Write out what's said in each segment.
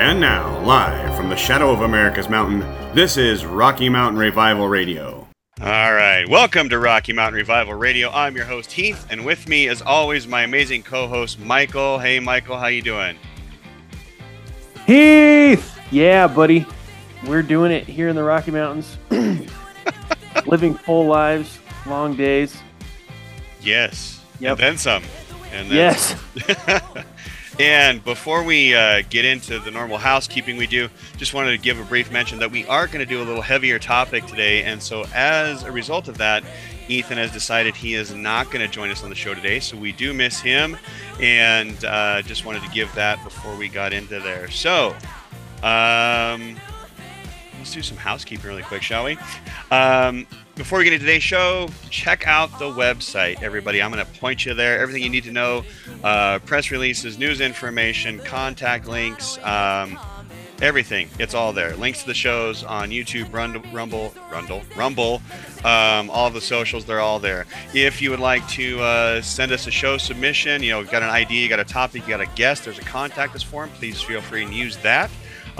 And now, live from the shadow of America's mountain, this is Rocky Mountain Revival Radio. All right, welcome to Rocky Mountain Revival Radio. I'm your host Heath, and with me, as always, my amazing co-host Michael. Hey, Michael, how you doing? Heath, yeah, buddy, we're doing it here in the Rocky Mountains, living full lives, long days. Yes, yep. and then some. And then yes. And before we uh, get into the normal housekeeping we do, just wanted to give a brief mention that we are going to do a little heavier topic today. And so, as a result of that, Ethan has decided he is not going to join us on the show today. So, we do miss him. And uh, just wanted to give that before we got into there. So, um, let's do some housekeeping really quick, shall we? Um, before we get into today's show, check out the website, everybody. I'm going to point you there. Everything you need to know uh, press releases, news information, contact links, um, everything. It's all there. Links to the shows on YouTube, Rumble, Rumble, Rumble, Rumble um, all the socials, they're all there. If you would like to uh, send us a show submission, you know, got an idea, you got a topic, you got a guest, there's a contact us form, please feel free and use that.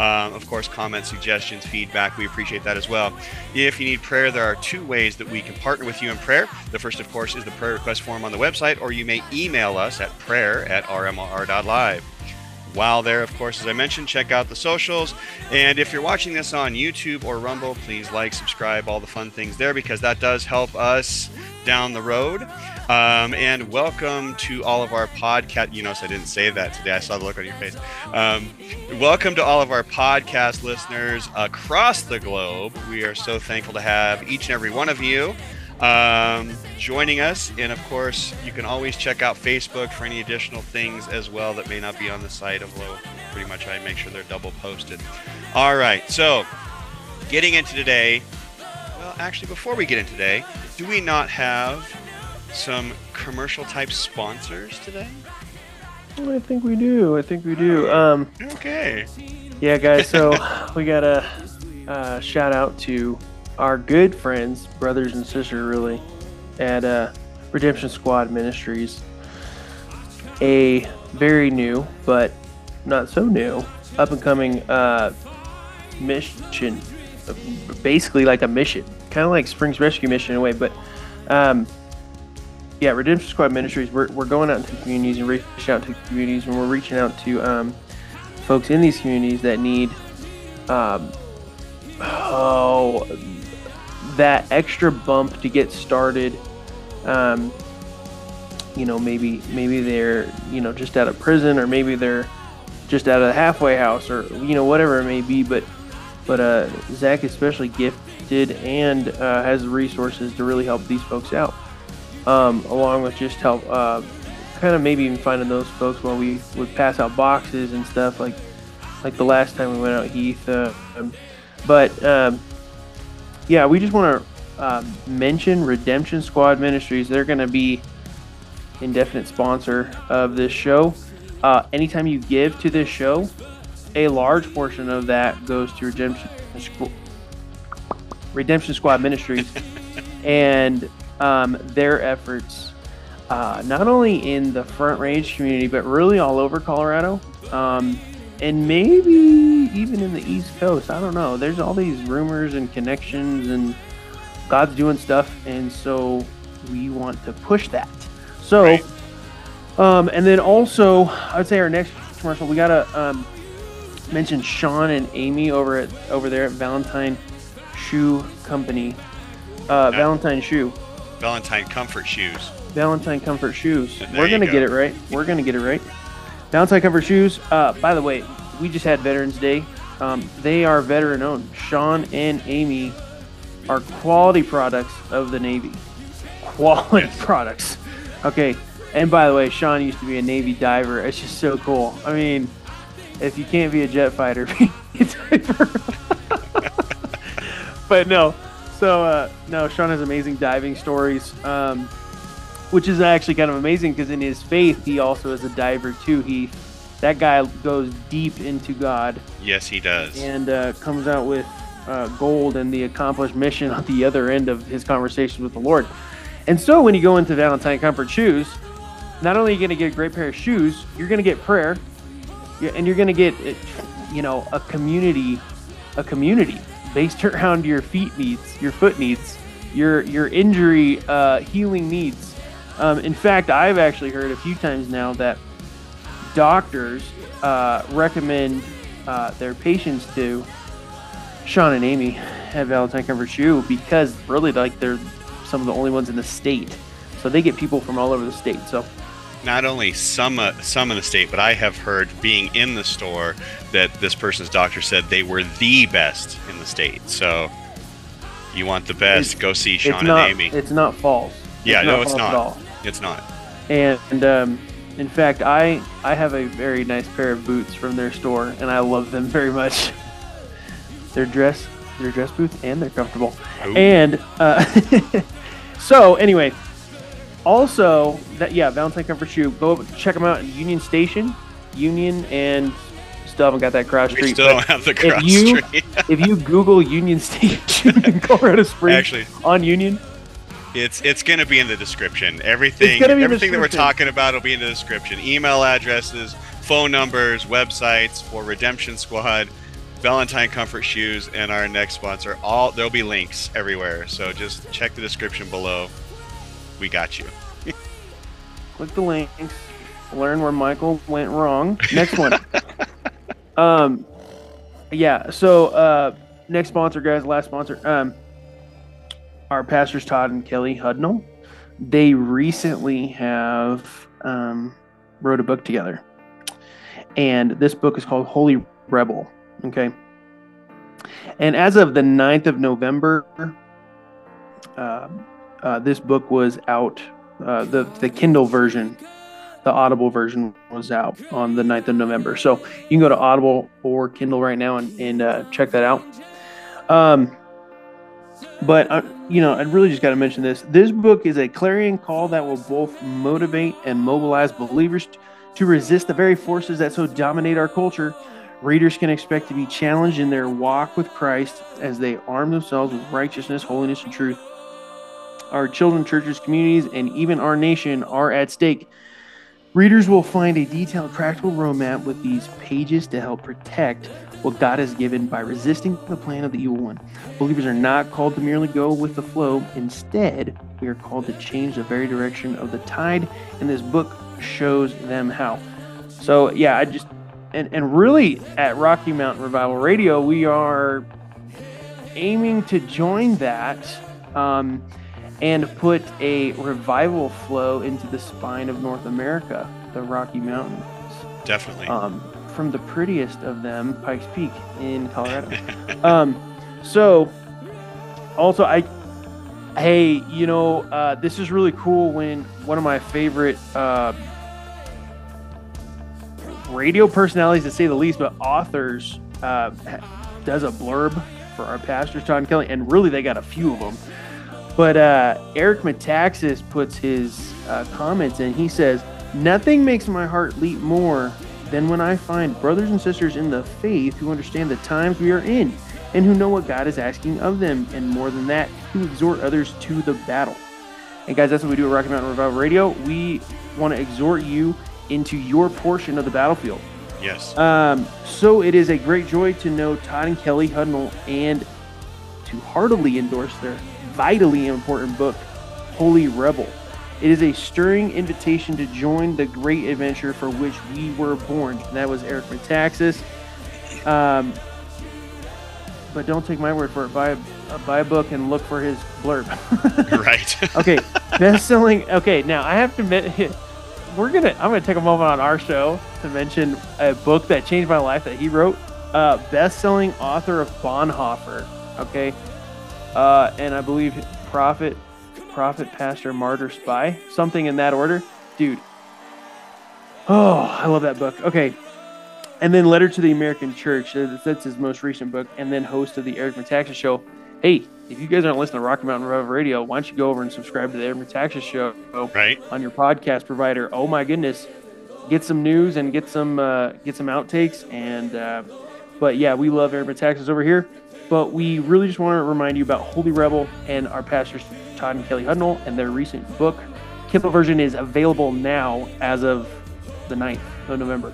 Um, of course, comments, suggestions, feedback, we appreciate that as well. If you need prayer, there are two ways that we can partner with you in prayer. The first, of course, is the prayer request form on the website, or you may email us at prayer at rmrr.live. While there, of course, as I mentioned, check out the socials. And if you're watching this on YouTube or Rumble, please like, subscribe, all the fun things there because that does help us down the road. Um, and welcome to all of our podcast. You notice I didn't say that today. I saw the look on your face. Um, welcome to all of our podcast listeners across the globe. We are so thankful to have each and every one of you um, joining us. And of course, you can always check out Facebook for any additional things as well that may not be on the site. Although pretty much I make sure they're double posted. All right, so getting into today. Well, actually, before we get into today, do we not have some commercial type sponsors today? I think we do. I think we do. Um, okay. Yeah, guys. So we got a uh, shout out to our good friends, brothers and sisters, really, at uh, Redemption Squad Ministries. A very new, but not so new, up and coming uh, mission, basically like a mission, kind of like Springs Rescue Mission in a way, but um, yeah, Redemption Squad Ministries, we're, we're going out into communities and reaching out to communities, and we're reaching out to um, folks in these communities that need, um, oh, that extra bump to get started. Um, you know, maybe maybe they're you know just out of prison, or maybe they're just out of the halfway house, or you know whatever it may be. But but uh, Zach is especially gifted and uh, has the resources to really help these folks out um, along with just help uh, kind of maybe even finding those folks while we would pass out boxes and stuff like like the last time we went out Heath. Uh, um, but um, yeah, we just want to uh, mention Redemption Squad Ministries. They're going to be indefinite sponsor of this show. Uh, anytime you give to this show, a large portion of that goes to Redemption Redemption Squad Ministries, and um, their efforts, uh, not only in the Front Range community, but really all over Colorado, um, and maybe even in the East Coast. I don't know. There's all these rumors and connections, and God's doing stuff, and so we want to push that. So, right. um, and then also, I would say our next commercial, we gotta um, mention Sean and Amy over at over there at Valentine Shoe Company. Uh, Valentine Shoe. Valentine Comfort Shoes. Valentine Comfort Shoes. We're gonna go. get it right. We're gonna get it right. Valentine Comfort Shoes. Uh, by the way, we just had Veterans Day. Um, they are veteran owned. Sean and Amy are quality products of the Navy. Quality yes. products. Okay. And by the way, Sean used to be a Navy diver. It's just so cool. I mean, if you can't be a jet fighter, be a diver. but no, so uh, no, Sean has amazing diving stories, um, which is actually kind of amazing because in his faith he also is a diver too. He that guy goes deep into God. Yes, he does, and uh, comes out with uh, gold and the accomplished mission at the other end of his conversation with the Lord. And so when you go into Valentine Comfort Shoes, not only are you going to get a great pair of shoes, you're going to get prayer, and you're going to get you know, a community, a community based around your feet needs, your foot needs, your your injury uh, healing needs. Um, in fact, I've actually heard a few times now that doctors uh, recommend uh, their patients to Sean and Amy at Valentine Comfort Shoe because really like they're some of the only ones in the state. So they get people from all over the state. So not only some uh, some in the state, but I have heard being in the store that this person's doctor said they were the best in the state. So you want the best, It's- go see Sean and Amy. It's not false. Yeah, It's no, it's not. At all. It's not. And um, in fact, I I have a very nice pair of boots from their store, and I love them very much. They're dress, they're dress boots, and they're comfortable. Ooh. And uh, so anyway, also that yeah, Valentine Comfort Shoe. Go check them out in Union Station, Union, and still haven't got that cross we street. still don't have the cross you- street. if you Google Union Station in Colorado Springs Actually, on Union, it's it's going to be in the description. Everything gonna be in the everything that we're talking about will be in the description. Email addresses, phone numbers, websites for Redemption Squad, Valentine Comfort Shoes, and our next sponsor. All there'll be links everywhere. So just check the description below. We got you. click the links, learn where Michael went wrong. Next one. um, yeah. So uh, next sponsor, guys. Last sponsor. Um, our pastors Todd and Kelly Hudnall. They recently have um, wrote a book together, and this book is called Holy Rebel. Okay. And as of the 9th of November, uh, uh, this book was out uh, the the Kindle version, the Audible version was out on the 9th of November. So you can go to Audible or Kindle right now and, and uh, check that out. Um, but uh, you know, I really just got to mention this. This book is a clarion call that will both motivate and mobilize believers t- to resist the very forces that so dominate our culture. Readers can expect to be challenged in their walk with Christ as they arm themselves with righteousness, holiness, and truth our children, churches, communities, and even our nation are at stake. Readers will find a detailed, practical roadmap with these pages to help protect what God has given by resisting the plan of the evil one. Believers are not called to merely go with the flow. Instead, we are called to change the very direction of the tide, and this book shows them how. So, yeah, I just, and, and really at Rocky Mountain Revival Radio, we are aiming to join that. Um, and put a revival flow into the spine of North America, the Rocky Mountains. Definitely. Um, from the prettiest of them, Pikes Peak in Colorado. um, so, also, I, hey, you know, uh, this is really cool when one of my favorite uh, radio personalities, to say the least, but authors, uh, does a blurb for our pastors, John Kelly, and really they got a few of them. But uh, Eric Metaxas puts his uh, comments in. He says, Nothing makes my heart leap more than when I find brothers and sisters in the faith who understand the times we are in and who know what God is asking of them. And more than that, who exhort others to the battle. And guys, that's what we do at Rocky Mountain Revival Radio. We want to exhort you into your portion of the battlefield. yes. Um, so it is a great joy to know Todd and Kelly Hudnall and to heartily endorse their vitally important book, Holy Rebel. It is a stirring invitation to join the great adventure for which we were born. And that was Eric Metaxas. Um, but don't take my word for it. Buy a, uh, buy a book and look for his blurb. right. okay, best-selling. Okay, now I have to admit, we're gonna. I'm gonna take a moment on our show to mention a book that changed my life that he wrote. Uh, best-selling author of Bonhoeffer. Okay, uh, and I believe prophet, prophet, pastor, martyr, spy, something in that order, dude. Oh, I love that book. Okay. And then Letter to the American Church. uh, That's his most recent book. And then host of the Eric Metaxas Show. Hey, if you guys aren't listening to Rocky Mountain Revival Radio, why don't you go over and subscribe to the Eric Metaxas Show right. on your podcast provider? Oh my goodness, get some news and get some uh, get some outtakes. And uh, but yeah, we love Eric Metaxas over here. But we really just want to remind you about Holy Rebel and our pastors Todd and Kelly Hudnall and their recent book. Kindle version is available now as of the 9th of November.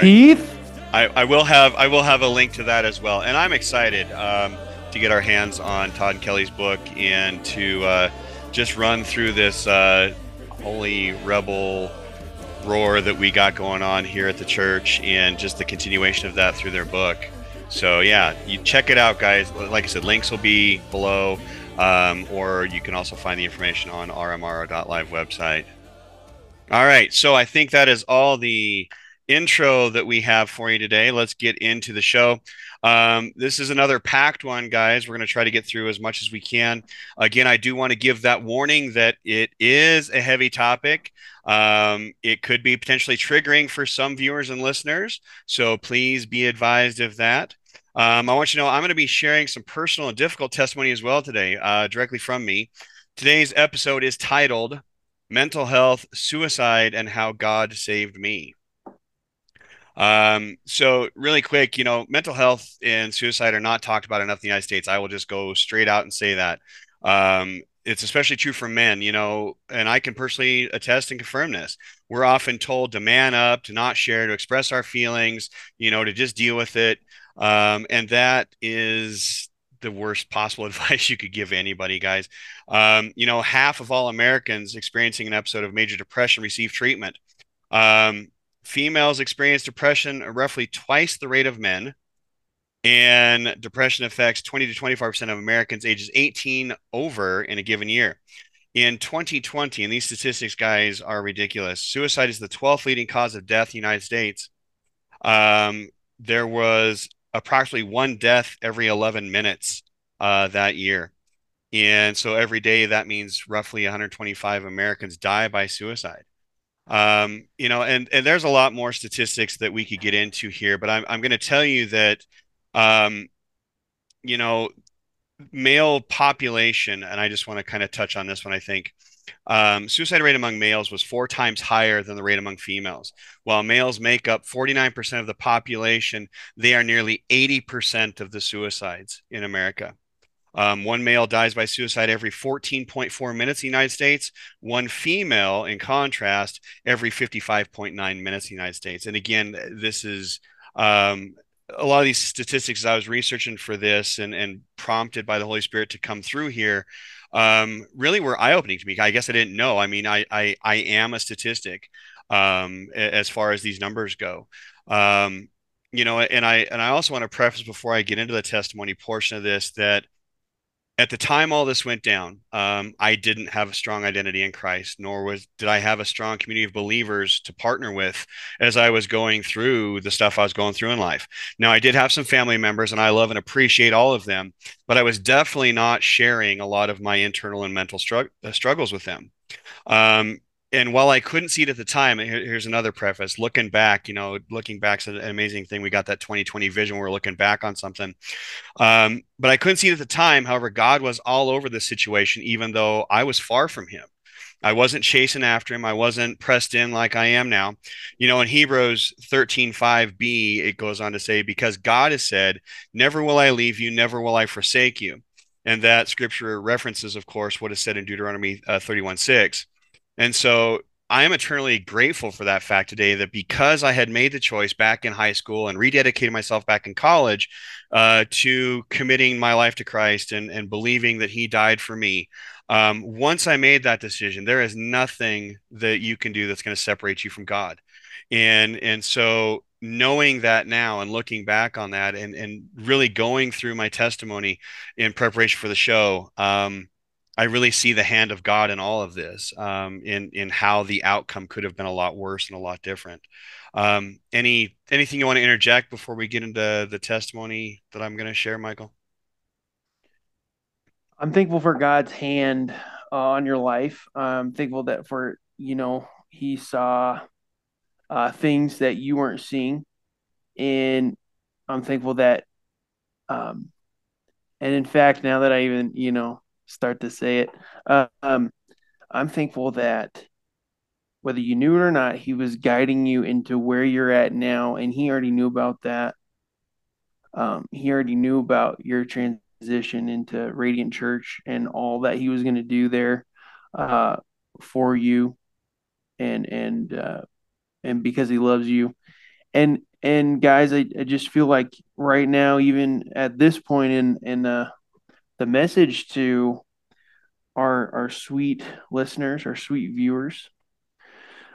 Heath, I, I will have I will have a link to that as well, and I'm excited um, to get our hands on Todd and Kelly's book and to uh, just run through this uh, holy rebel roar that we got going on here at the church, and just the continuation of that through their book. So yeah, you check it out, guys. Like I said, links will be below, um, or you can also find the information on rmrr.live website. All right, so I think that is all the intro that we have for you today. Let's get into the show. Um, this is another packed one, guys. We're going to try to get through as much as we can. Again, I do want to give that warning that it is a heavy topic. Um, it could be potentially triggering for some viewers and listeners. So please be advised of that. Um, I want you to know I'm going to be sharing some personal and difficult testimony as well today, uh, directly from me. Today's episode is titled Mental Health, Suicide, and How God Saved Me. Um, so really quick, you know, mental health and suicide are not talked about enough in the United States. I will just go straight out and say that. Um, it's especially true for men, you know, and I can personally attest and confirm this. We're often told to man up, to not share, to express our feelings, you know, to just deal with it. Um, and that is the worst possible advice you could give anybody, guys. Um, you know, half of all Americans experiencing an episode of major depression receive treatment. Um, females experience depression roughly twice the rate of men. And depression affects 20 to 25% of Americans ages 18 over in a given year. In 2020, and these statistics, guys, are ridiculous. Suicide is the 12th leading cause of death in the United States. Um, there was approximately one death every 11 minutes uh, that year. And so every day, that means roughly 125 Americans die by suicide. Um, you know, and, and there's a lot more statistics that we could get into here, but I'm, I'm going to tell you that, um, you know, male population, and I just want to kind of touch on this one, I think. Um, suicide rate among males was four times higher than the rate among females. While males make up 49% of the population, they are nearly 80% of the suicides in America. Um, one male dies by suicide every 14.4 minutes in the United States. One female, in contrast, every 55.9 minutes in the United States. And again, this is um, a lot of these statistics I was researching for this and, and prompted by the Holy Spirit to come through here um, really were eye opening to me. I guess I didn't know. I mean, I, I, I am a statistic um, as far as these numbers go. Um, you know, and I and I also want to preface before I get into the testimony portion of this that at the time all this went down, um, I didn't have a strong identity in Christ, nor was did I have a strong community of believers to partner with as I was going through the stuff I was going through in life. Now, I did have some family members, and I love and appreciate all of them, but I was definitely not sharing a lot of my internal and mental strugg- uh, struggles with them. Um, and while I couldn't see it at the time, here's another preface. Looking back, you know, looking back is an amazing thing. We got that 2020 vision. We're looking back on something, um, but I couldn't see it at the time. However, God was all over the situation, even though I was far from Him. I wasn't chasing after Him. I wasn't pressed in like I am now. You know, in Hebrews 13 5b, it goes on to say, Because God has said, Never will I leave you, never will I forsake you. And that scripture references, of course, what is said in Deuteronomy uh, 31 6 and so I am eternally grateful for that fact today that because I had made the choice back in high school and rededicated myself back in college uh, to committing my life to Christ and, and believing that He died for me, um, once I made that decision, there is nothing that you can do that's going to separate you from God. And and so knowing that now and looking back on that and and really going through my testimony in preparation for the show, um, I really see the hand of God in all of this, um, in in how the outcome could have been a lot worse and a lot different. Um, any anything you want to interject before we get into the testimony that I'm going to share, Michael? I'm thankful for God's hand uh, on your life. I'm thankful that for you know He saw uh, things that you weren't seeing, and I'm thankful that, um, and in fact, now that I even you know start to say it. Uh, um, I'm thankful that whether you knew it or not, he was guiding you into where you're at now, and he already knew about that. Um, he already knew about your transition into Radiant Church and all that he was going to do there uh, for you, and and uh, and because he loves you, and and guys, I, I just feel like right now, even at this point in in uh, the message to our our sweet listeners, our sweet viewers,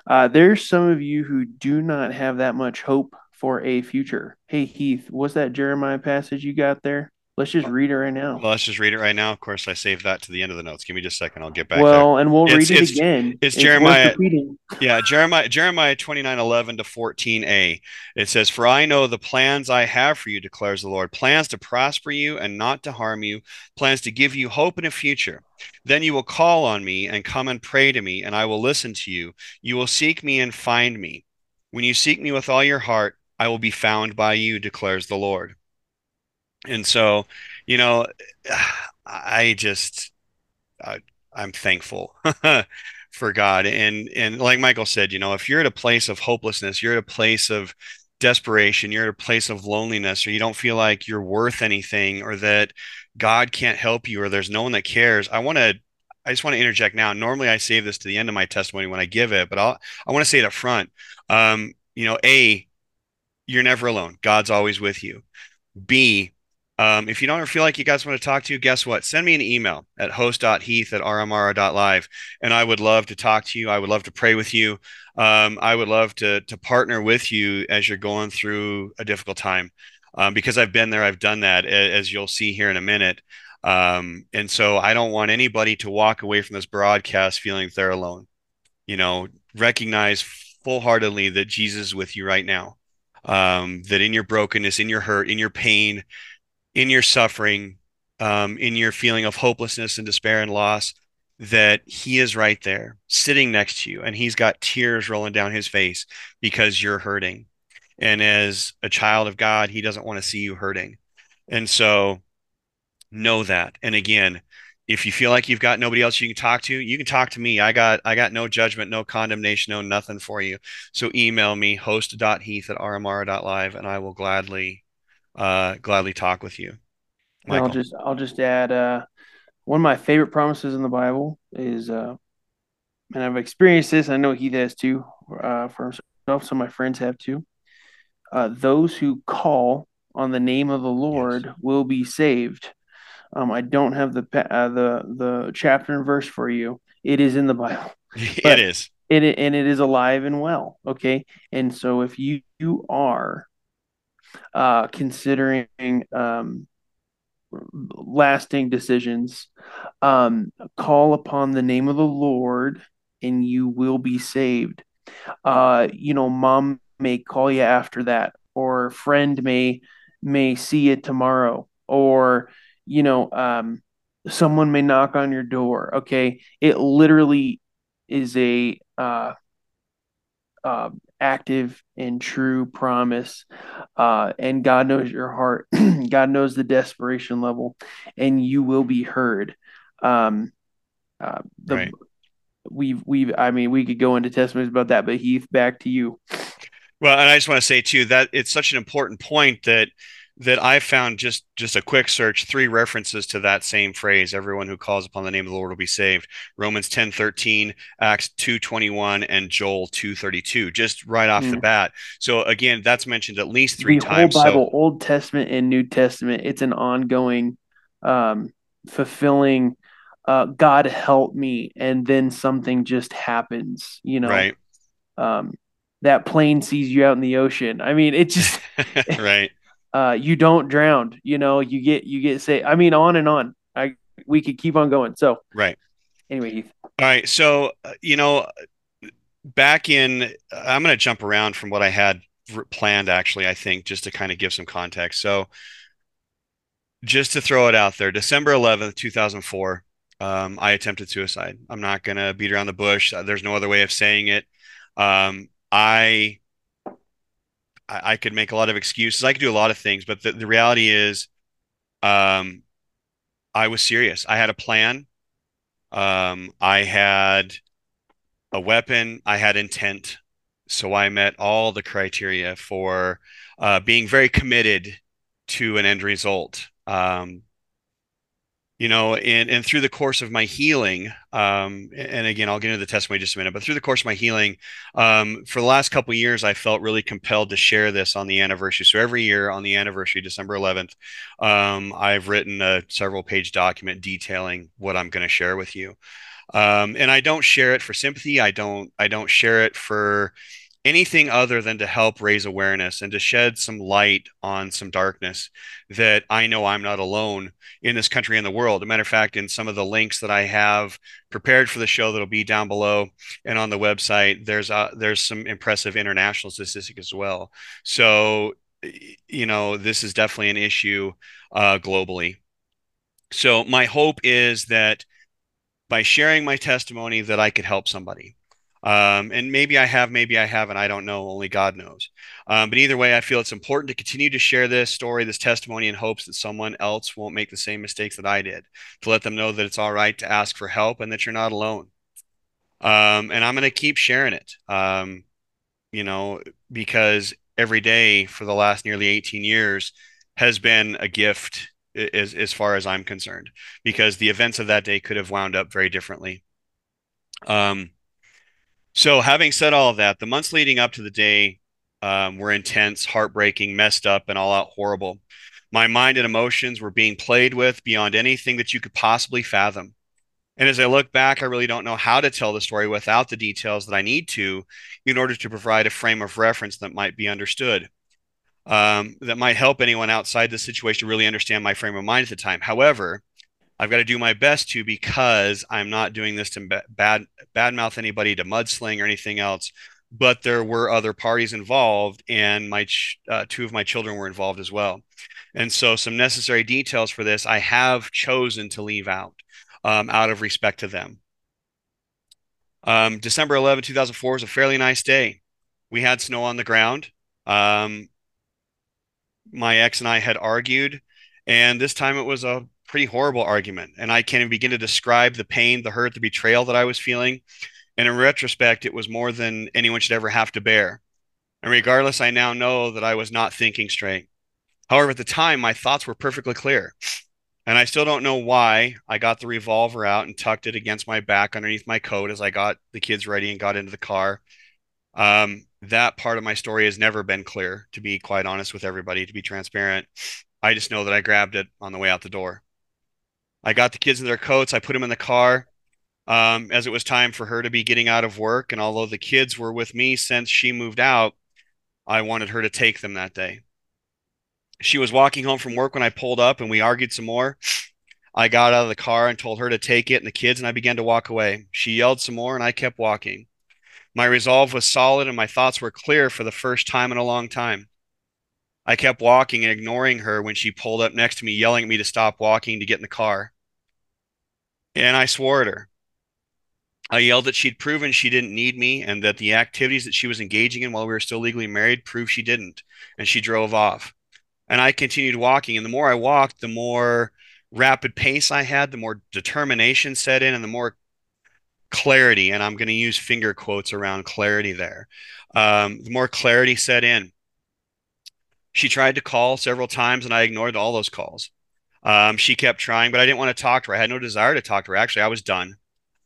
uh, there's some of you who do not have that much hope for a future. Hey Heath, what's that Jeremiah passage you got there? Let's just read it right now. Well, let's just read it right now. Of course, I saved that to the end of the notes. Give me just a second. I'll get back. To Well, there. and we'll It's- read it again. it's worth Jeremiah- Yeah, Jeremiah Jeremiah 29, 11 to 14a. It says, For I know the plans I have for you, declares the Lord, plans to prosper you and not to harm you, plans to give you hope in a future. Then you will call on me and come and pray to me, and I will listen to you. You will seek me and find me. When you seek me with all your heart, I will be found by you, declares the Lord. And so, you know, I just I, I'm thankful for God. And and like Michael said, you know, if you're at a place of hopelessness, you're at a place of desperation, you're at a place of loneliness, or you don't feel like you're worth anything, or that God can't help you, or there's no one that cares. I want to. I just want to interject now. Normally, I save this to the end of my testimony when I give it, but I'll. I want to say it up front. Um, you know, a, you're never alone. God's always with you. B, um, if you don't feel like you guys want to talk to, you, guess what? Send me an email at host.heath at rmrr.live, and I would love to talk to you. I would love to pray with you. Um, I would love to to partner with you as you're going through a difficult time, um, because I've been there, I've done that, as you'll see here in a minute. Um, and so I don't want anybody to walk away from this broadcast feeling they're alone. You know, recognize full-heartedly that Jesus is with you right now. Um, that in your brokenness, in your hurt, in your pain, in your suffering, um, in your feeling of hopelessness and despair and loss, that he is right there sitting next to you and he's got tears rolling down his face because you're hurting. And as a child of God, he doesn't want to see you hurting. And so know that. And again, if you feel like you've got nobody else you can talk to, you can talk to me. I got I got no judgment, no condemnation, no nothing for you. So email me host.heath at rmrr.live and I will gladly uh gladly talk with you. I'll just I'll just add uh, one of my favorite promises in the Bible is, uh, and I've experienced this. I know Heath has too, uh, for himself. Some of my friends have too. Uh, those who call on the name of the Lord will be saved. Um, I don't have the uh, the the chapter and verse for you. It is in the Bible. it is. it and it is alive and well okay and so if you, you are uh considering um lasting decisions. Um call upon the name of the lord and you will be saved. Uh you know mom may call you after that or friend may may see you tomorrow or you know um someone may knock on your door. Okay. It literally is a uh, uh, active and true promise. Uh, and God knows your heart. God knows the desperation level, and you will be heard. Um, uh, the, Right. We've we've I mean we could go into testimonies about that, but Heath, back to you. Well, and I just want to say too that it's such an important point that that I found just just a quick search three references to that same phrase everyone who calls upon the name of the Lord will be saved Romans 10:13 Acts 2:21 and Joel 2:32 just right off the Mm. bat so again that's mentioned at least three the times whole so Bible, Old Testament and New Testament, it's an ongoing, um, fulfilling. Uh, God help me, and then something just happens. You know, right um, that plane sees you out in the ocean. I mean, it just right uh, you don't drown. You know, you get you get say. I mean, on and on. I we could keep on going. So right anyway, Heath. All right. So, uh, you know, back in, I'm going to jump around from what I had planned, actually, I think, just to kind of give some context. So, just to throw it out there, December 11th, 2004, um, I attempted suicide. I'm not going to beat around the bush. Uh, There's no other way of saying it. Um, I, I I could make a lot of excuses. I could do a lot of things, but the, the reality is, um, I was serious. I had a plan. Um, I had a weapon, I had intent. So I met all the criteria for uh, being very committed to an end result. Um, you know, and and through the course of my healing, um, and again, I'll get into the testimony just a minute, but through the course of my healing, um, for the last couple years, I felt really compelled to share this on the anniversary. So every year on the anniversary, December 11th, um, I've written a several page document detailing what I'm going to share with you. Um, and I don't share it for sympathy. I don't I don't share it for anything other than to help raise awareness and to shed some light on some darkness that I know I'm not alone in this country and the world. As a matter of fact, in some of the links that I have prepared for the show that'll be down below and on the website, there's uh, there's some impressive international statistics as well. So, you know, this is definitely an issue uh, globally. So my hope is that by sharing my testimony that I could help somebody. Um, and maybe I have, maybe I haven't. I don't know. Only God knows. Um, but either way, I feel it's important to continue to share this story, this testimony, in hopes that someone else won't make the same mistakes that I did. To let them know that it's all right to ask for help and that you're not alone. Um, and I'm going to keep sharing it. Um, you know, because every day for the last nearly 18 years has been a gift as as far as I'm concerned, because the events of that day could have wound up very differently. Um, so, having said all of that, the months leading up to the day um, were intense, heartbreaking, messed up, and all out horrible. My mind and emotions were being played with beyond anything that you could possibly fathom. And as I look back, I really don't know how to tell the story without the details that I need to in order to provide a frame of reference that might be understood, um, that might help anyone outside the situation really understand my frame of mind at the time. However, I've got to do my best to because I'm not doing this to bad badmouth anybody to mudsling or anything else. But there were other parties involved, and my uh, two of my children were involved as well. And so, some necessary details for this I have chosen to leave out, um, out of respect to them. Um, December 11, 2004 was a fairly nice day. We had snow on the ground. Um, my ex and I had argued, and this time it was a pretty horrible argument. And I can't even begin to describe the pain, the hurt, the betrayal that I was feeling. And in retrospect, it was more than anyone should ever have to bear. And regardless, I now know that I was not thinking straight. However, at the time, my thoughts were perfectly clear. And I still don't know why I got the revolver out and tucked it against my back underneath my coat as I got the kids ready and got into the car. Um, that part of my story has never been clear, to be quite honest with everybody, to be transparent. I just know that I grabbed it on the way out the door. I got the kids in their coats. I put them in the car um, as it was time for her to be getting out of work. And although the kids were with me since she moved out, I wanted her to take them that day. She was walking home from work when I pulled up and we argued some more. I got out of the car and told her to take it and the kids, and I began to walk away. She yelled some more and I kept walking. My resolve was solid and my thoughts were clear for the first time in a long time. I kept walking and ignoring her when she pulled up next to me, yelling at me to stop walking to get in the car and I swore at her. I yelled that she'd proven she didn't need me and that the activities that she was engaging in while we were still legally married proved she didn't. And she drove off. And I continued walking. And the more I walked, the more rapid pace I had, the more determination set in, and the more clarity. And I'm going to use finger quotes around clarity there. Um, the more clarity set in. She tried to call several times, and I ignored all those calls. Um, she kept trying, but I didn't want to talk to her. I had no desire to talk to her. Actually, I was done.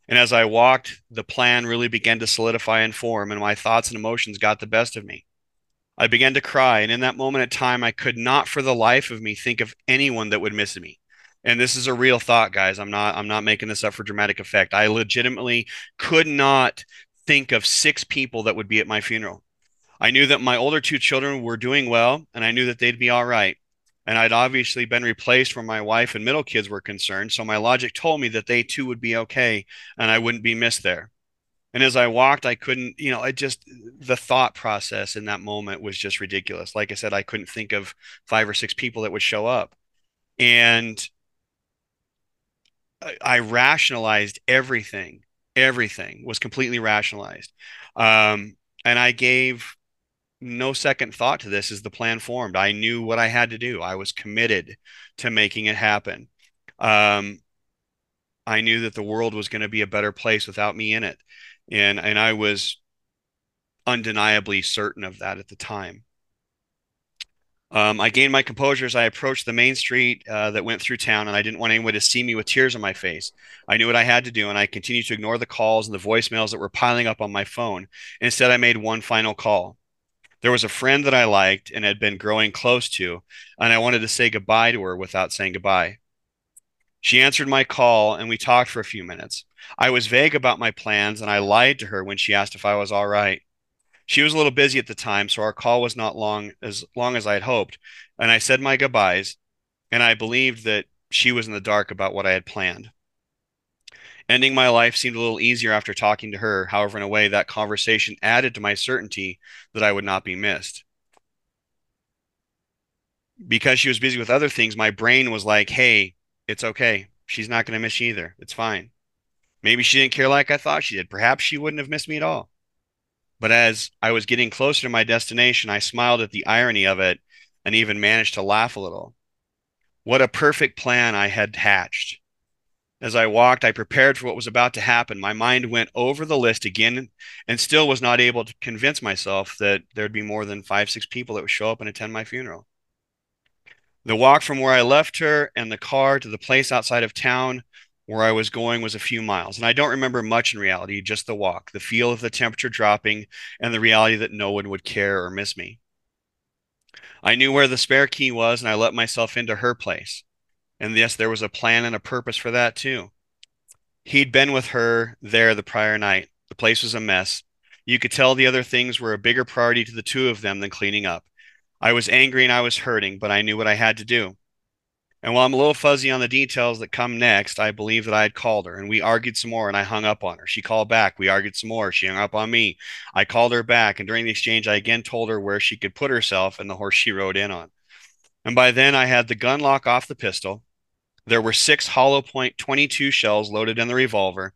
And as I walked, the plan really began to solidify and form, and my thoughts and emotions got the best of me. I began to cry, and in that moment of time, I could not for the life of me think of anyone that would miss me. And this is a real thought, guys. I'm not I'm not making this up for dramatic effect. I legitimately could not think of six people that would be at my funeral. I knew that my older two children were doing well, and I knew that they'd be all right and I'd obviously been replaced where my wife and middle kids were concerned. So my logic told me that they too would be okay and I wouldn't be missed there. And as I walked, I couldn't, you know, I just, the thought process in that moment was just ridiculous. Like I said, I couldn't think of five or six people that would show up. And I, I rationalized everything. Everything was completely rationalized. Um, and I gave no second thought to this as the plan formed. I knew what I had to do. I was committed to making it happen. Um, I knew that the world was going to be a better place without me in it, and and I was undeniably certain of that at the time. Um, I gained my composure as I approached the main street uh, that went through town, and I didn't want anyone to see me with tears on my face. I knew what I had to do, and I continued to ignore the calls and the voicemails that were piling up on my phone. Instead, I made one final call. There was a friend that I liked and had been growing close to, and I wanted to say goodbye to her without saying goodbye. She answered my call, and we talked for a few minutes. I was vague about my plans, and I lied to her when she asked if I was all right. She was a little busy at the time, so our call was not long as long as I had hoped. And I said my goodbyes, and I believed that she was in the dark about what I had planned. Ending my life seemed a little easier after talking to her. However, in a way, that conversation added to my certainty that I would not be missed. Because she was busy with other things, my brain was like, hey, it's okay. She's not going to miss you either. It's fine. Maybe she didn't care like I thought she did. Perhaps she wouldn't have missed me at all. But as I was getting closer to my destination, I smiled at the irony of it and even managed to laugh a little. What a perfect plan I had hatched. As I walked, I prepared for what was about to happen. My mind went over the list again and still was not able to convince myself that there'd be more than five, six people that would show up and attend my funeral. The walk from where I left her and the car to the place outside of town where I was going was a few miles. And I don't remember much in reality, just the walk, the feel of the temperature dropping, and the reality that no one would care or miss me. I knew where the spare key was, and I let myself into her place. And yes, there was a plan and a purpose for that too. He'd been with her there the prior night. The place was a mess. You could tell the other things were a bigger priority to the two of them than cleaning up. I was angry and I was hurting, but I knew what I had to do. And while I'm a little fuzzy on the details that come next, I believe that I had called her and we argued some more and I hung up on her. She called back. We argued some more. She hung up on me. I called her back. And during the exchange, I again told her where she could put herself and the horse she rode in on. And by then, I had the gun lock off the pistol. There were six hollow point 22 shells loaded in the revolver.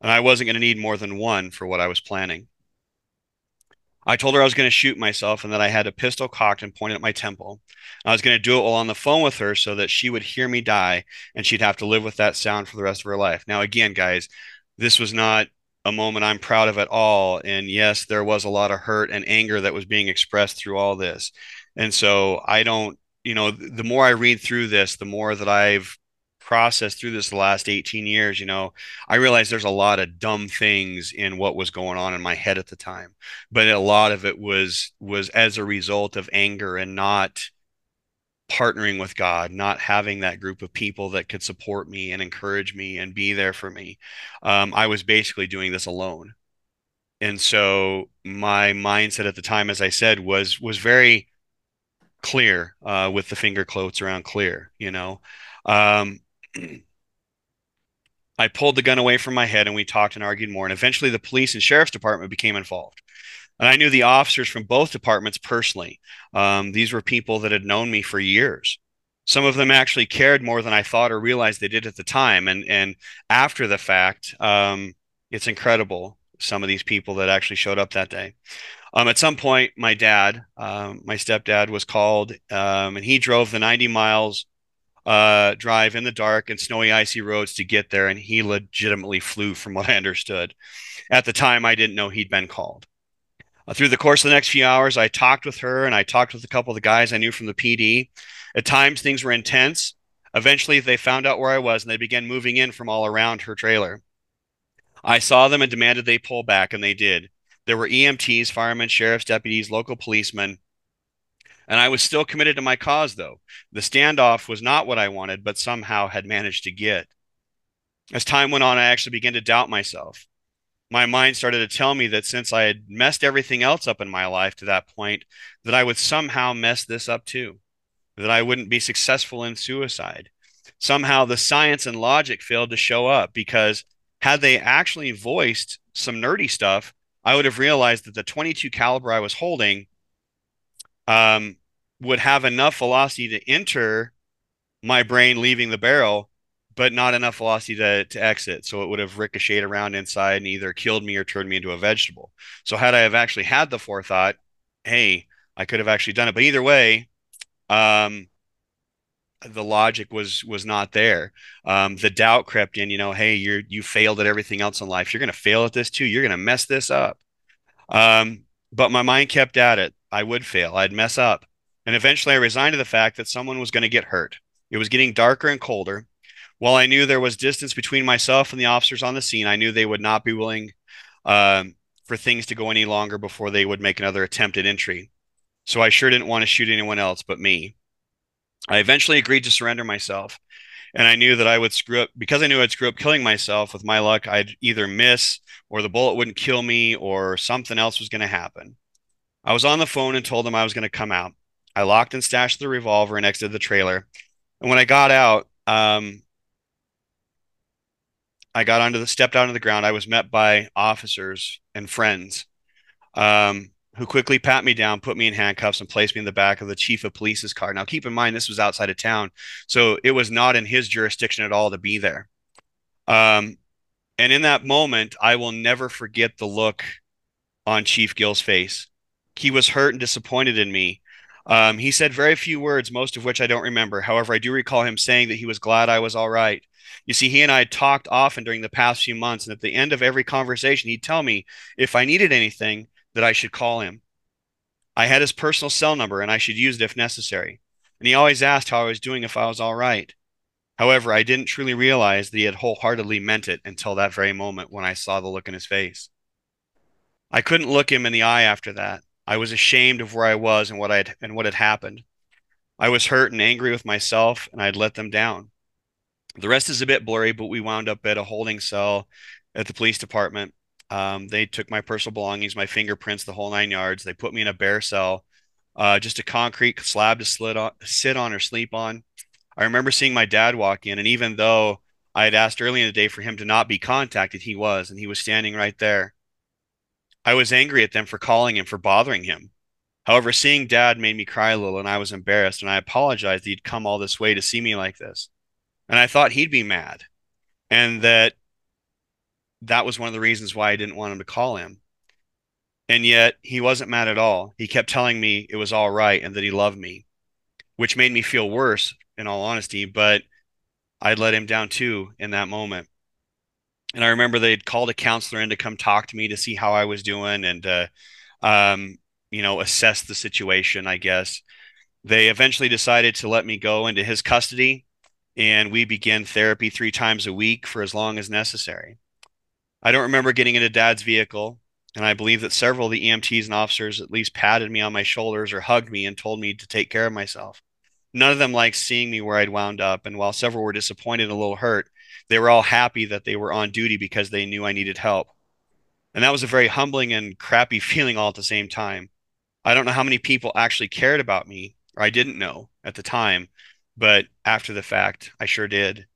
And I wasn't going to need more than one for what I was planning. I told her I was going to shoot myself and that I had a pistol cocked and pointed at my temple. I was going to do it while on the phone with her so that she would hear me die and she'd have to live with that sound for the rest of her life. Now, again, guys, this was not a moment I'm proud of at all. And yes, there was a lot of hurt and anger that was being expressed through all this. And so I don't, you know, the more I read through this, the more that I've processed through this the last 18 years, you know, I realized there's a lot of dumb things in what was going on in my head at the time. But a lot of it was was as a result of anger and not partnering with God, not having that group of people that could support me and encourage me and be there for me. Um, I was basically doing this alone. And so my mindset at the time, as I said, was was very clear uh, with the finger quotes around clear, you know. Um, I pulled the gun away from my head and we talked and argued more. And eventually the police and sheriff's department became involved. And I knew the officers from both departments personally. Um, these were people that had known me for years. Some of them actually cared more than I thought or realized they did at the time. And, and after the fact, um, it's incredible some of these people that actually showed up that day. Um, at some point, my dad, um, my stepdad, was called, um, and he drove the 90 miles uh, drive in the dark and snowy, icy roads to get there. And he legitimately flew, from what I understood. At the time, I didn't know he'd been called. Uh, through the course of the next few hours, I talked with her and I talked with a couple of the guys I knew from the PD. At times, things were intense. Eventually, they found out where I was and they began moving in from all around her trailer. I saw them and demanded they pull back, and they did. There were EMTs, firemen, sheriff's deputies, local policemen, and I was still committed to my cause, though. The standoff was not what I wanted, but somehow had managed to get. As time went on, I actually began to doubt myself. My mind started to tell me that since I had messed everything else up in my life to that point, that I would somehow mess this up too, that I wouldn't be successful in suicide. Somehow the science and logic failed to show up because had they actually voiced some nerdy stuff, I would have realized that the 22 caliber I was holding um, would have enough velocity to enter my brain leaving the barrel, but not enough velocity to, to exit. So it would have ricocheted around inside and either killed me or turned me into a vegetable. So had I have actually had the forethought, hey, I could have actually done it. But either way, um, the logic was was not there. Um, the doubt crept in. You know, hey, you're you failed at everything else in life. You're going to fail at this too. You're going to mess this up. Um, but my mind kept at it. I would fail. I'd mess up. And eventually I resigned to the fact that someone was going to get hurt. It was getting darker and colder. While I knew there was distance between myself and the officers on the scene, I knew they would not be willing um, for things to go any longer before they would make another attempt at entry. So I sure didn't want to shoot anyone else but me. I eventually agreed to surrender myself. And I knew that I would screw up because I knew I'd screw up killing myself. With my luck, I'd either miss or the bullet wouldn't kill me or something else was going to happen. I was on the phone and told them I was going to come out. I locked and stashed the revolver and exited the trailer. And when I got out, um, I got onto the stepped out of the ground. I was met by officers and friends um, who quickly pat me down, put me in handcuffs, and placed me in the back of the chief of police's car. Now, keep in mind, this was outside of town, so it was not in his jurisdiction at all to be there. Um, and in that moment, I will never forget the look on Chief Gill's face. He was hurt and disappointed in me. Um, he said very few words, most of which I don't remember. However, I do recall him saying that he was glad I was all right. You see, he and I talked often during the past few months, and at the end of every conversation, he'd tell me if I needed anything that I should call him. I had his personal cell number and I should use it if necessary. And he always asked how I was doing if I was all right. However, I didn't truly realize that he had wholeheartedly meant it until that very moment when I saw the look in his face. I couldn't look him in the eye after that. I was ashamed of where I was and what I had and what had happened. I was hurt and angry with myself, and I had let them down. The rest is a bit blurry, but we wound up at a holding cell at the police department. Um, they took my personal belongings, my fingerprints, the whole nine yards. They put me in a bare cell, uh, just a concrete slab to on, sit on or sleep on. I remember seeing my dad walk in, and even though I had asked early in the day for him to not be contacted, he was, and he was standing right there. I was angry at them for calling him, for bothering him. However, seeing dad made me cry a little, and I was embarrassed, and I apologized that he'd come all this way to see me like this. And I thought he'd be mad, and that that was one of the reasons why I didn't want him to call him. And yet he wasn't mad at all. He kept telling me it was all right and that he loved me, which made me feel worse, in all honesty. But I'd let him down too in that moment. And I remember they'd called a counselor in to come talk to me to see how I was doing and, uh, um, you know, assess the situation, I guess. They eventually decided to let me go into his custody, and we began therapy three times a week for as long as necessary. I don't remember getting into dad's vehicle, and I believe that several of the EMTs and officers at least patted me on my shoulders or hugged me and told me to take care of myself. None of them liked seeing me where I'd wound up, and while several were disappointed and a little hurt, they were all happy that they were on duty because they knew I needed help. And that was a very humbling and crappy feeling all at the same time. I don't know how many people actually cared about me, or I didn't know at the time, but after the fact, I sure did.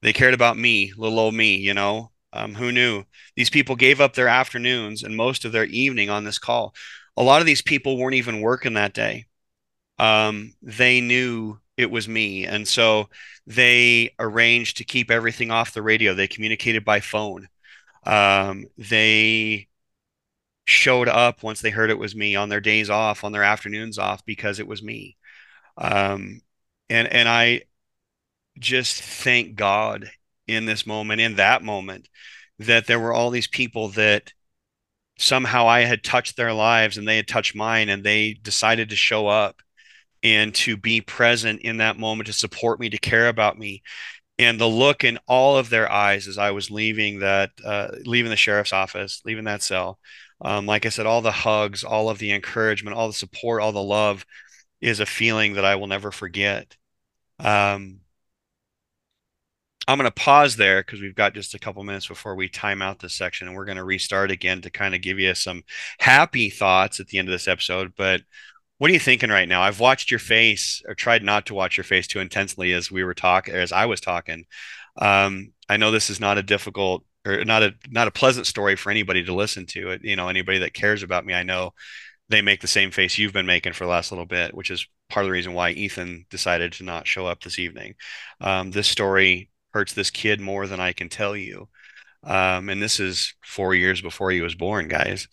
They cared about me, little old me, you know. Um, who knew? These people gave up their afternoons and most of their evening on this call. A lot of these people weren't even working that day. Um, they knew it was me. And so they arranged to keep everything off the radio. They communicated by phone. Um, they showed up once they heard it was me on their days off, on their afternoons off, because it was me. Um, and and I just thank God in this moment, in that moment, that there were all these people that somehow I had touched their lives and they had touched mine and they decided to show up and to be present in that moment to support me, to care about me. And the look in all of their eyes as I was leaving that, uh, leaving the sheriff's office, leaving that cell. Um, like I said, all the hugs, all of the encouragement, all the support, all the love is a feeling that I will never forget. Um, I'm going to pause there because we've got just a couple minutes before we time out this section, and we're going to restart again to kind of give you some happy thoughts at the end of this episode. But what are you thinking right now? I've watched your face, or tried not to watch your face too intensely as we were talking, as I was talking. Um, I know this is not a difficult or not a not a pleasant story for anybody to listen to. You know, anybody that cares about me, I know they make the same face you've been making for the last little bit, which is part of the reason why Ethan decided to not show up this evening. Um, this story hurts this kid more than I can tell you. Um, and this is four years before he was born, guys.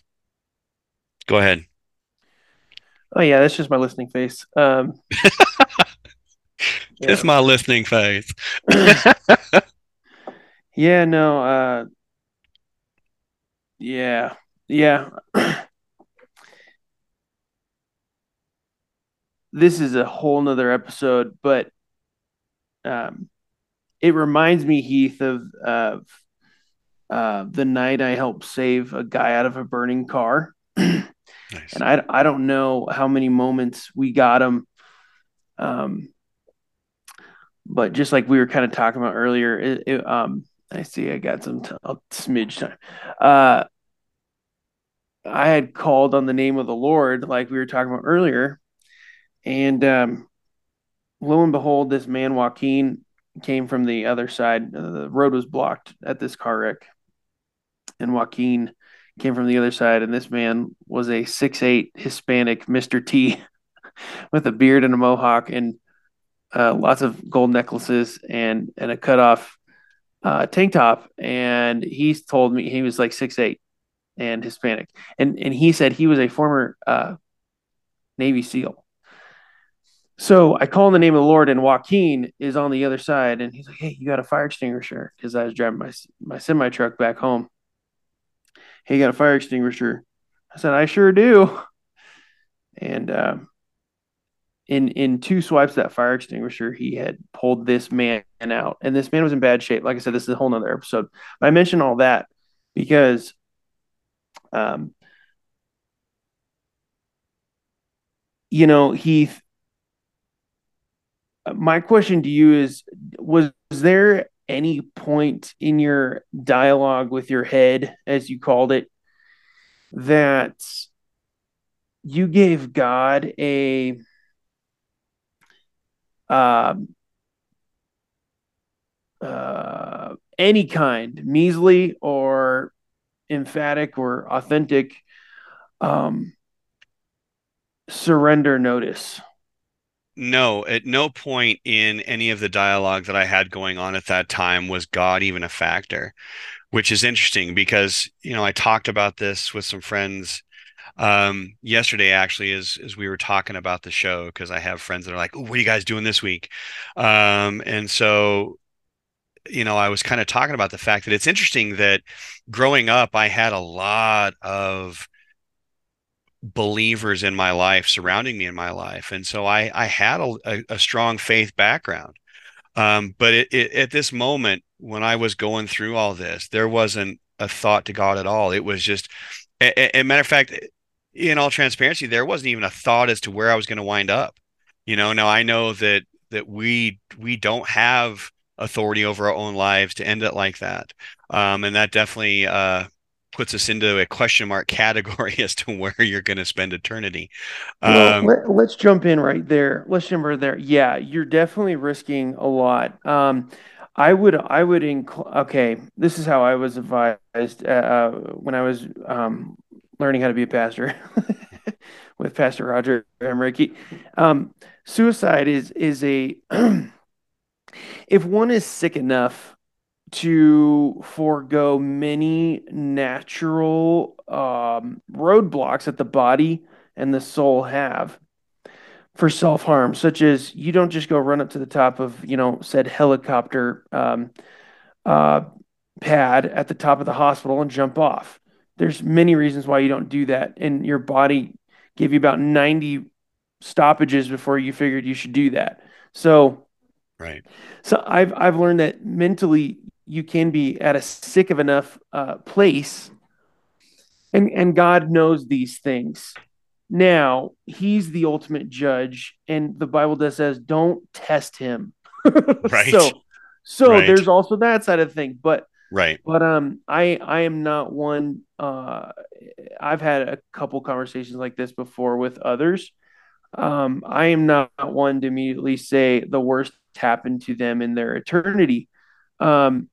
Go ahead. Oh yeah, that's just my listening face. Um, It's my listening face. yeah, no, uh, yeah, yeah. this is a whole nother episode, but um, it reminds me, Heath, of of uh, the night I helped save a guy out of a burning car. nice. And I I don't know how many moments we got him. Um, but just like we were kind of talking about earlier, it, it, um, I see I got some t- smidge time. Uh, I had called on the name of the Lord, like we were talking about earlier, and um, lo and behold, this man Joaquin came from the other side. Uh, the road was blocked at this car wreck, and Joaquin came from the other side, and this man was a six eight Hispanic Mister T, with a beard and a mohawk and uh, lots of gold necklaces and and a cut off uh, tank top, and he told me he was like six eight and Hispanic, and and he said he was a former uh, Navy SEAL. So I call in the name of the Lord, and Joaquin is on the other side, and he's like, "Hey, you got a fire extinguisher?" Because I was driving my my semi truck back home. Hey, you got a fire extinguisher? I said, "I sure do." And uh, in in two swipes that fire extinguisher, he had pulled this man out, and this man was in bad shape. Like I said, this is a whole nother episode. But I mentioned all that because, um, you know, Heath. My question to you is: Was there any point in your dialogue with your head, as you called it, that you gave God a um, uh, any kind, measly or emphatic or authentic um, surrender notice? No, at no point in any of the dialogue that I had going on at that time was God even a factor, which is interesting because, you know, I talked about this with some friends um, yesterday actually as as we were talking about the show because I have friends that are like, "What are you guys doing this week?" Um, and so you know, I was kind of talking about the fact that it's interesting that growing up, I had a lot of believers in my life surrounding me in my life, and so I I had a, a strong faith background. Um, but it, it, at this moment, when I was going through all this, there wasn't a thought to God at all. It was just, a, a matter of fact, in all transparency, there wasn't even a thought as to where I was going to wind up. You know, now I know that that we we don't have authority over our own lives to end it like that, um, and that definitely uh, puts us into a question mark category as to where you're going to spend eternity. Um, well, let, us jump in right there. Let's jump right there. Yeah, you're definitely risking a lot. Um, I would, I would, inc- okay, this is how I was advised uh, uh when I was um, learning how to be a pastor with Pastor Roger Emmerich. Um, suicide is is a if one is sick enough to forego many natural um, roadblocks that the body and the soul have for self harm, such as you don't just go run up to the top of you know said helicopter um, uh, pad at the top of the hospital and jump off. There's many reasons why you don't do that and your body gave you about 90 stoppages before you figured you should do that. So right. so i've i've learned that mentally you can be at a sick of enough uh, place and and god knows these things now he's the ultimate judge and the bible does says don't test him right so so right. there's also that side of the thing but Right. But um, I I am not one. Uh, I've had a couple conversations like this before with others. Um, I am not one to immediately say the worst happened to them in their eternity. Um,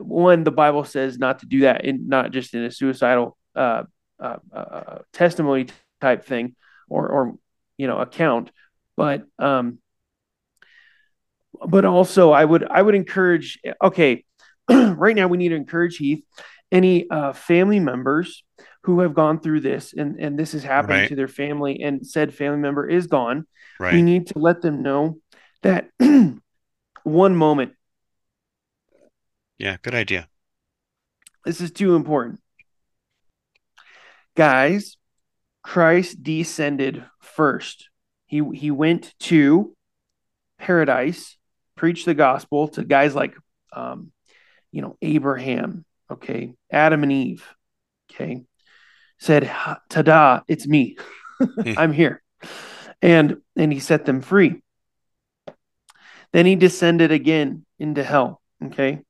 one, the Bible says not to do that, in not just in a suicidal uh, uh, uh, testimony type thing or or you know account, but um, but also I would I would encourage okay right now we need to encourage Heath any uh, family members who have gone through this and and this has happened right. to their family and said family member is gone right. we need to let them know that one moment yeah good idea this is too important guys Christ descended first. He he went to paradise, preached the gospel to guys like um, you know, Abraham, okay, Adam and Eve, okay, said, "Tada, it's me. I'm here." And and he set them free. Then he descended again into hell, okay?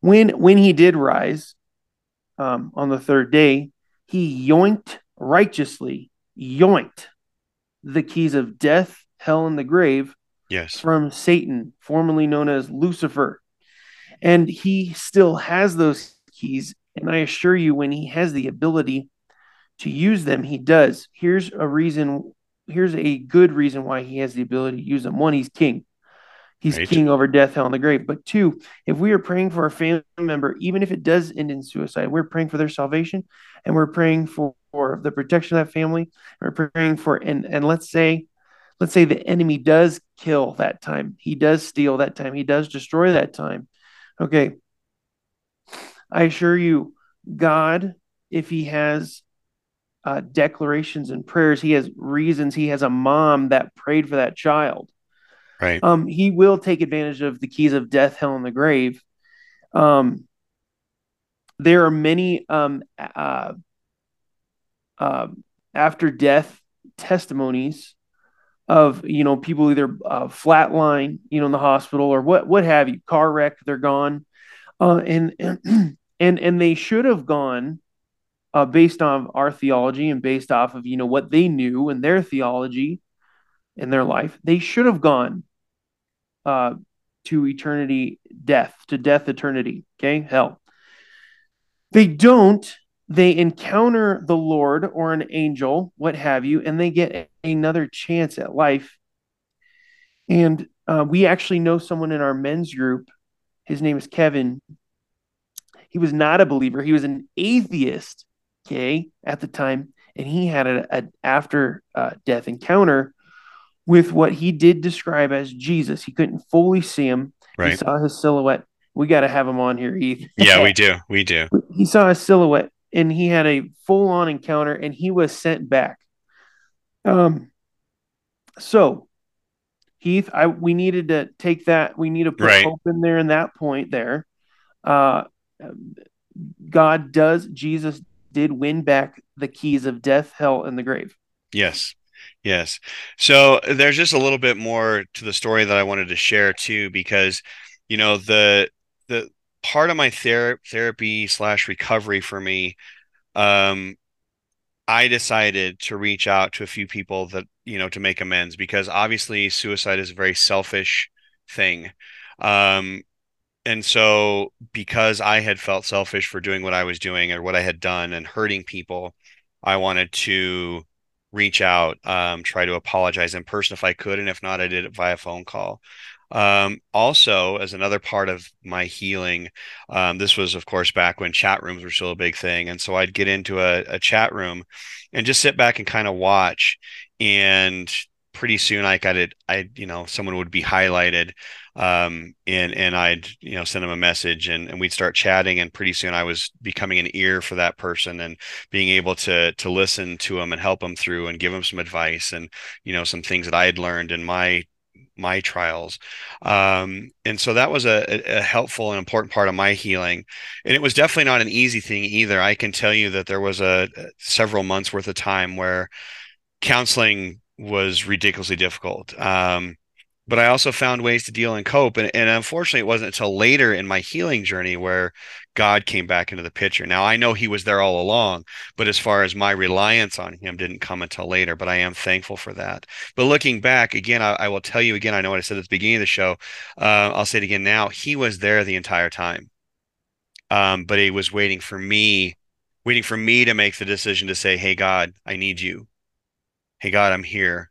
When when he did rise um, on the third day, he yoinked righteously, yoinked the keys of death, hell, and the grave yes. from Satan, formerly known as Lucifer. And he still has those keys. And I assure you, when he has the ability to use them, he does. Here's a reason, here's a good reason why he has the ability to use them. One, he's king. He's right. king over death, hell, and the grave. But two, if we are praying for a family member, even if it does end in suicide, we're praying for their salvation and we're praying for, for the protection of that family. We're praying for, and, and let's say, let's say the enemy does kill that time. He does steal that time. He does destroy that time. Okay. I assure you, God, if he has uh, declarations and prayers, he has reasons, he has a mom that prayed for that child Right. Um, he will take advantage of the keys of death, hell, and the grave. Um, there are many um, uh, uh, after death testimonies of you know people either uh, flatline, you know, in the hospital or what what have you, car wreck, they're gone, uh, and and and they should have gone uh, based on our theology and based off of you know what they knew and their theology in their life. They should have gone uh, to eternity death, to death eternity, okay? Hell. They don't, they encounter the Lord or an angel, what have you, and they get another chance at life. And uh, we actually know someone in our men's group. His name is Kevin. He was not a believer, he was an atheist, okay, at the time. And he had an after uh, death encounter with what he did describe as Jesus. He couldn't fully see him. Right. He saw his silhouette. We got to have him on here, Heath. yeah, we do. We do. He saw a silhouette and he had a full on encounter and he was sent back. Um, so Heath, I we needed to take that. We need to put right. hope in there in that point there. Uh, God does, Jesus did win back the keys of death, hell, and the grave. Yes. Yes. So there's just a little bit more to the story that I wanted to share too, because you know the the part of my ther- therapy slash recovery for me, um, I decided to reach out to a few people that you know to make amends because obviously suicide is a very selfish thing. Um, and so because I had felt selfish for doing what I was doing or what I had done and hurting people, I wanted to reach out, um, try to apologize in person if I could, and if not, I did it via phone call. Um, also, as another part of my healing, um, this was, of course, back when chat rooms were still a big thing, and so I'd get into a, a chat room and just sit back and kind of watch. And pretty soon, I got it. I, you know, someone would be highlighted, um, and and I'd you know send them a message and, and we'd start chatting and pretty soon I was becoming an ear for that person and being able to to listen to them and help them through and give them some advice and you know some things that I had learned in my my trials um, and so that was a, a, helpful and important part of my healing and it was definitely not an easy thing either i can tell you that there was a, several months worth of time where counseling was ridiculously difficult um, but I also found ways to deal and cope. And, and unfortunately, it wasn't until later in my healing journey where God came back into the picture. Now, I know He was there all along, but as far as my reliance on Him didn't come until later. But I am thankful for that. But looking back, again, I, I will tell you again, I know what I said at the beginning of the show. Uh, I'll say it again now. He was there the entire time. Um, but He was waiting for me, waiting for me to make the decision to say, Hey, God, I need you. Hey, God, I'm here.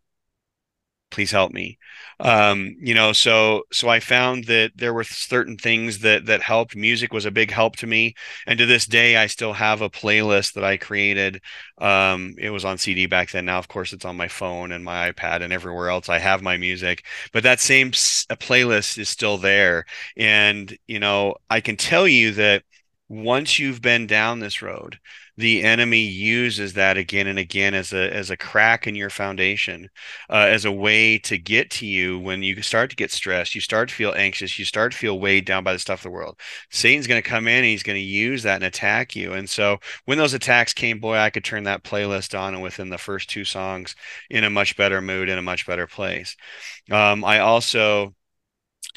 Please help me. Um, you know so so i found that there were certain things that that helped. Music was a big help to me. And to this day i still have a playlist that i created. Um, it was on cd back then. Now of course it's on my phone and my ipad and everywhere else i have my music. But that same playlist is still there. And you know i can tell you that once you've been down this road the enemy uses that again and again as a as a crack in your foundation, uh, as a way to get to you when you start to get stressed, you start to feel anxious, you start to feel weighed down by the stuff of the world. Satan's going to come in and he's going to use that and attack you. And so when those attacks came, boy, I could turn that playlist on and within the first two songs, in a much better mood, in a much better place. Um, I also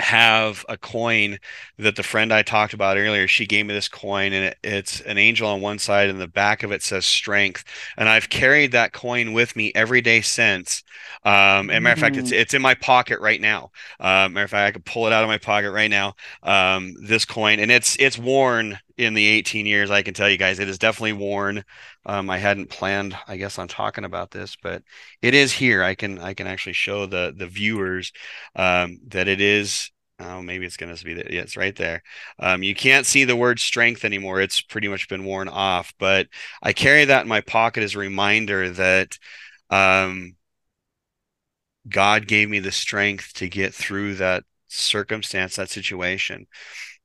have a coin that the friend I talked about earlier, she gave me this coin and it, it's an angel on one side and the back of it says strength. And I've carried that coin with me every day since. Um, and matter of fact, it's, mm. it's in my pocket right now. Uh, matter of fact, I could pull it out of my pocket right now. Um, this coin and it's, it's worn in the 18 years. I can tell you guys, it is definitely worn. Um, I hadn't planned, I guess, on talking about this, but it is here. I can I can actually show the the viewers um, that it is. Oh, maybe it's going to be that. Yeah, it's right there. Um, you can't see the word strength anymore. It's pretty much been worn off. But I carry that in my pocket as a reminder that um, God gave me the strength to get through that circumstance, that situation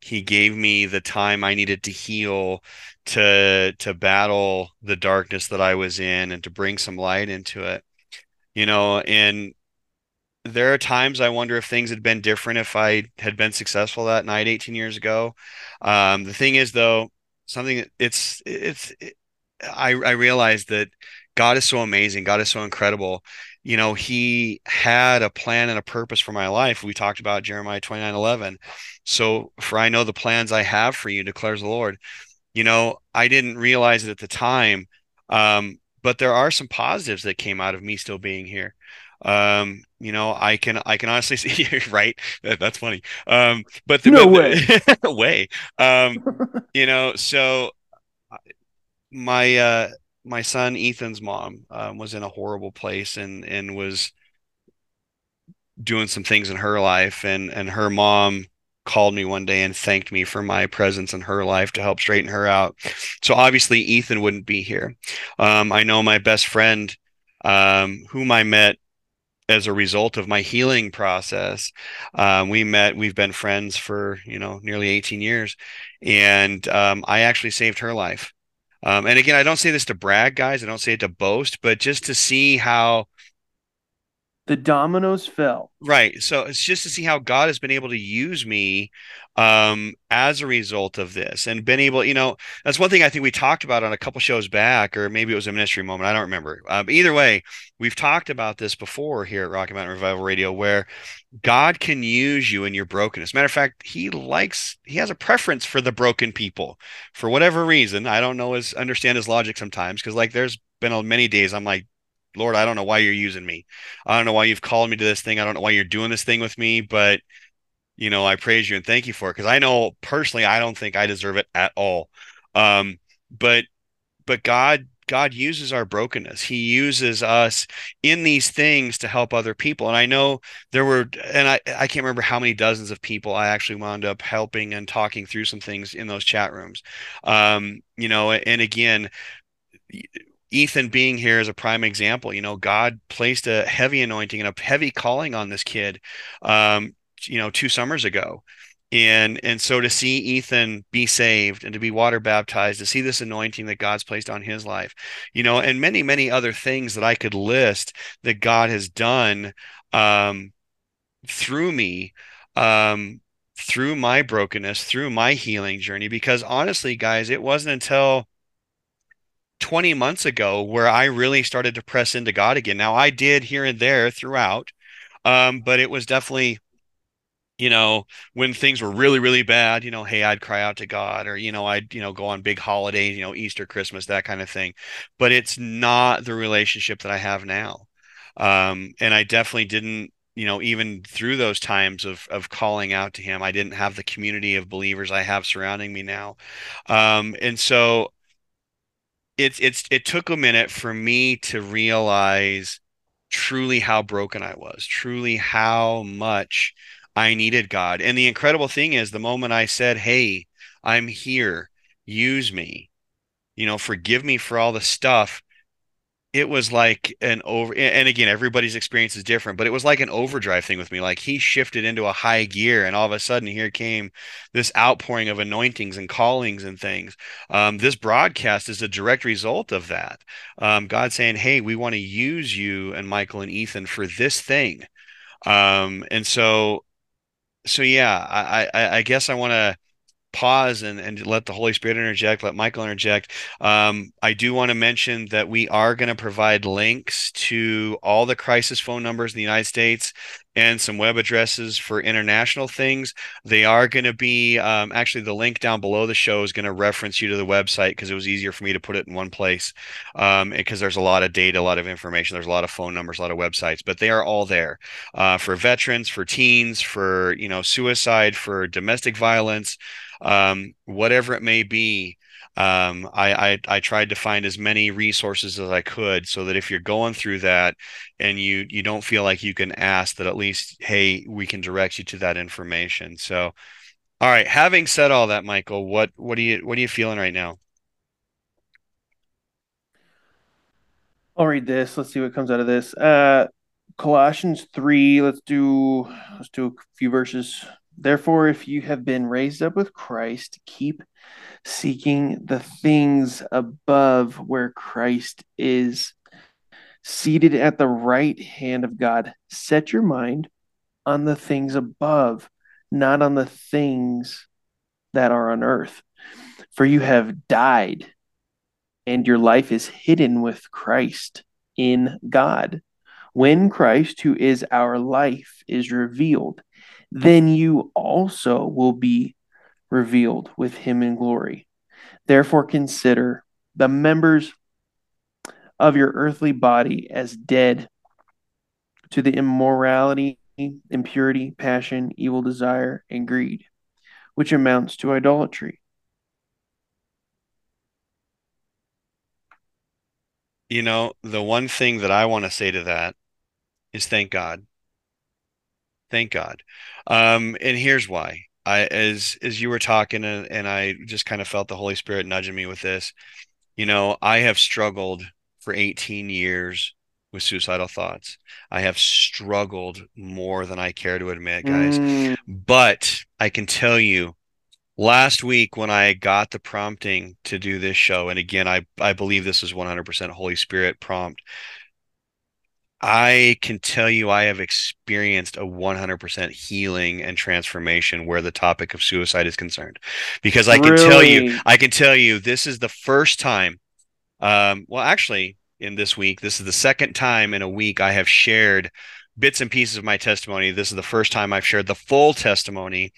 he gave me the time I needed to heal to to battle the darkness that I was in and to bring some light into it. You know, and there are times I wonder if things had been different if I had been successful that night 18 years ago. Um, the thing is, though, something it's it's it, I I realized that God is so amazing. God is so incredible. You know, He had a plan and a purpose for my life. We talked about Jeremiah 29 11. So, for I know the plans I have for you, declares the Lord. You know, I didn't realize it at the time, um, but there are some positives that came out of me still being here. Um, you know, I can I can honestly see right. That, that's funny. Um, but the, no but way, the, way. Um, you know, so my uh my son Ethan's mom um, was in a horrible place and and was doing some things in her life and and her mom called me one day and thanked me for my presence in her life to help straighten her out. So obviously Ethan wouldn't be here. Um, I know my best friend, um, whom I met as a result of my healing process. Um, we met, we've been friends for, you know, nearly 18 years. And um, I actually saved her life. Um, and again, I don't say this to brag, guys. I don't say it to boast, but just to see how the dominoes fell. Right. So it's just to see how God has been able to use me um, as a result of this and been able, you know, that's one thing I think we talked about on a couple shows back, or maybe it was a ministry moment. I don't remember. Uh, either way, we've talked about this before here at Rocky Mountain Revival Radio, where God can use you in your brokenness. Matter of fact, He likes, He has a preference for the broken people for whatever reason. I don't know his understand his logic sometimes because, like, there's been many days I'm like, Lord, I don't know why you're using me. I don't know why you've called me to this thing. I don't know why you're doing this thing with me, but you know, I praise you and thank you for it because I know personally I don't think I deserve it at all. Um, but but God God uses our brokenness. He uses us in these things to help other people. And I know there were, and I, I can't remember how many dozens of people I actually wound up helping and talking through some things in those chat rooms. Um, you know, and again, Ethan being here is a prime example. You know, God placed a heavy anointing and a heavy calling on this kid, um, you know, two summers ago. And and so to see Ethan be saved and to be water baptized, to see this anointing that God's placed on his life, you know, and many many other things that I could list that God has done um, through me, um, through my brokenness, through my healing journey. Because honestly, guys, it wasn't until 20 months ago where I really started to press into God again. Now I did here and there throughout, um, but it was definitely, you know, when things were really, really bad, you know, hey, I'd cry out to God or, you know, I'd, you know, go on big holidays, you know, Easter, Christmas, that kind of thing. But it's not the relationship that I have now. Um, and I definitely didn't you know even through those times of of calling out to him i didn't have the community of believers i have surrounding me now um, and so it's it's it took a minute for me to realize truly how broken I was, truly how much I needed God. And the incredible thing is the moment I said, "Hey, I'm here. Use me." You know, forgive me for all the stuff. it was like an over and again everybody's experience is different but it was like an overdrive thing with me like he shifted into a high gear and all of a sudden here came this outpouring of anointings and callings and things um, this broadcast is a direct result of that um, god saying hey we want to use you and michael and ethan for this thing um, and so so yeah i i, I guess i want to pause and, and let the Holy Spirit interject, let Michael interject. Um, I do want to mention that we are going to provide links to all the crisis phone numbers in the United States and some web addresses for international things. They are going to be um, actually the link down below the show is going to reference you to the website because it was easier for me to put it in one place um, because there's a lot of data, a lot of information, there's a lot of phone numbers, a lot of websites, but they are all there uh, for veterans, for teens, for you know suicide, for domestic violence um, whatever it may be. Um, I, I, I tried to find as many resources as I could so that if you're going through that and you you don't feel like you can ask that at least hey we can direct you to that information. So, all right. Having said all that, Michael, what what are you what are you feeling right now? I'll read this. Let's see what comes out of this. Uh, Colossians three. Let's do let's do a few verses Therefore, if you have been raised up with Christ, keep seeking the things above where Christ is seated at the right hand of God. Set your mind on the things above, not on the things that are on earth. For you have died, and your life is hidden with Christ in God. When Christ, who is our life, is revealed, then you also will be revealed with him in glory. Therefore, consider the members of your earthly body as dead to the immorality, impurity, passion, evil desire, and greed, which amounts to idolatry. You know, the one thing that I want to say to that is thank God. Thank God. Um, and here's why. I as as you were talking and, and I just kind of felt the Holy Spirit nudging me with this. You know, I have struggled for 18 years with suicidal thoughts. I have struggled more than I care to admit, guys. Mm. But I can tell you last week when I got the prompting to do this show, and again, I, I believe this is 100% Holy Spirit prompt. I can tell you I have experienced a 100% healing and transformation where the topic of suicide is concerned. Because I can really? tell you, I can tell you this is the first time um, well actually in this week, this is the second time in a week I have shared bits and pieces of my testimony. This is the first time I've shared the full testimony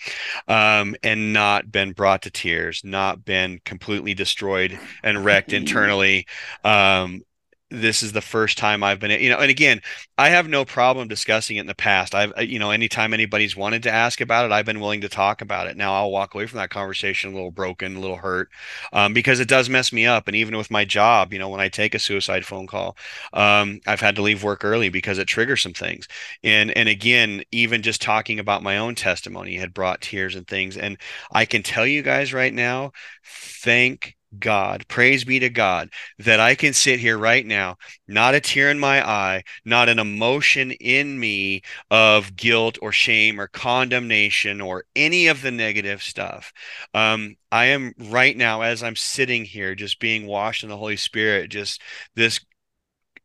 um, and not been brought to tears, not been completely destroyed and wrecked internally. Um, this is the first time I've been, you know, and again, I have no problem discussing it in the past. I've, you know, anytime anybody's wanted to ask about it, I've been willing to talk about it. Now I'll walk away from that conversation a little broken, a little hurt, um, because it does mess me up. And even with my job, you know, when I take a suicide phone call, um, I've had to leave work early because it triggers some things. And, and again, even just talking about my own testimony had brought tears and things. And I can tell you guys right now, thank God, praise be to God, that I can sit here right now, not a tear in my eye, not an emotion in me of guilt or shame or condemnation or any of the negative stuff. Um, I am right now, as I'm sitting here, just being washed in the Holy Spirit, just this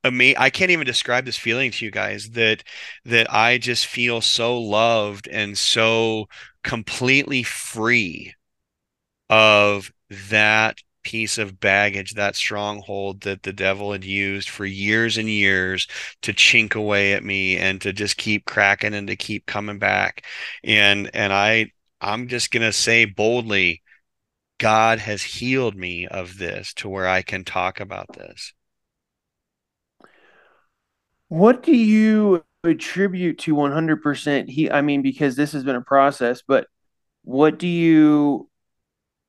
ama- I can't even describe this feeling to you guys that that I just feel so loved and so completely free of that piece of baggage, that stronghold that the devil had used for years and years to chink away at me and to just keep cracking and to keep coming back. And and I I'm just going to say boldly God has healed me of this to where I can talk about this. What do you attribute to 100% he I mean because this has been a process, but what do you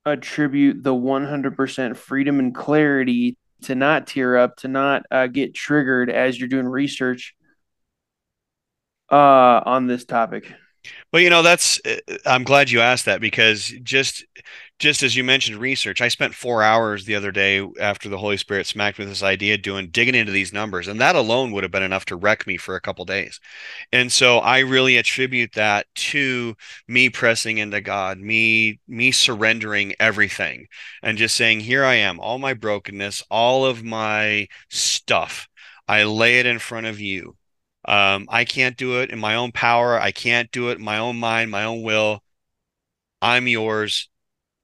attribute the 100% freedom and clarity to not tear up, to not uh, get triggered as you're doing research uh, on this topic? Well, you know, that's uh, I'm glad you asked that because just just as you mentioned research, I spent 4 hours the other day after the Holy Spirit smacked me with this idea doing digging into these numbers and that alone would have been enough to wreck me for a couple days. And so I really attribute that to me pressing into God, me me surrendering everything and just saying, "Here I am, all my brokenness, all of my stuff. I lay it in front of you." Um, I can't do it in my own power. I can't do it in my own mind, my own will. I'm yours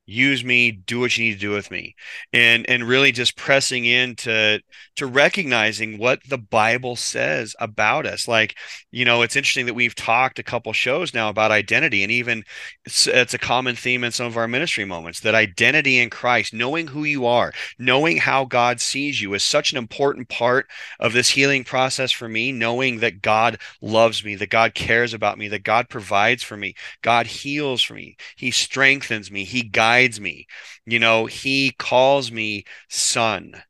use me do what you need to do with me. And and really just pressing into to recognizing what the bible says about us. Like you know it's interesting that we've talked a couple shows now about identity and even it's, it's a common theme in some of our ministry moments that identity in christ knowing who you are knowing how god sees you is such an important part of this healing process for me knowing that god loves me that god cares about me that god provides for me god heals for me he strengthens me he guides guides me. You know, he calls me son.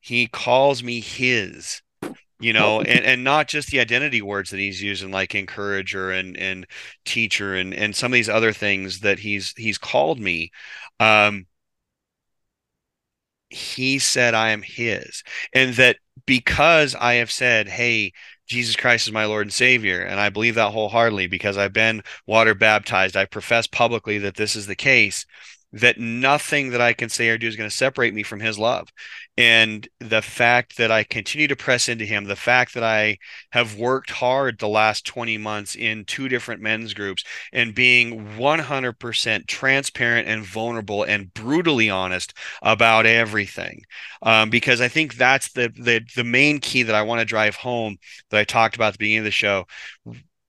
He calls me his you know and, and not just the identity words that he's using like encourager and and teacher and and some of these other things that he's he's called me um he said i am his and that because i have said hey Jesus Christ is my Lord and Savior. And I believe that wholeheartedly because I've been water baptized. I profess publicly that this is the case that nothing that I can say or do is going to separate me from his love. And the fact that I continue to press into him, the fact that I have worked hard the last 20 months in two different men's groups and being 100% transparent and vulnerable and brutally honest about everything. Um, because I think that's the, the, the main key that I want to drive home that I talked about at the beginning of the show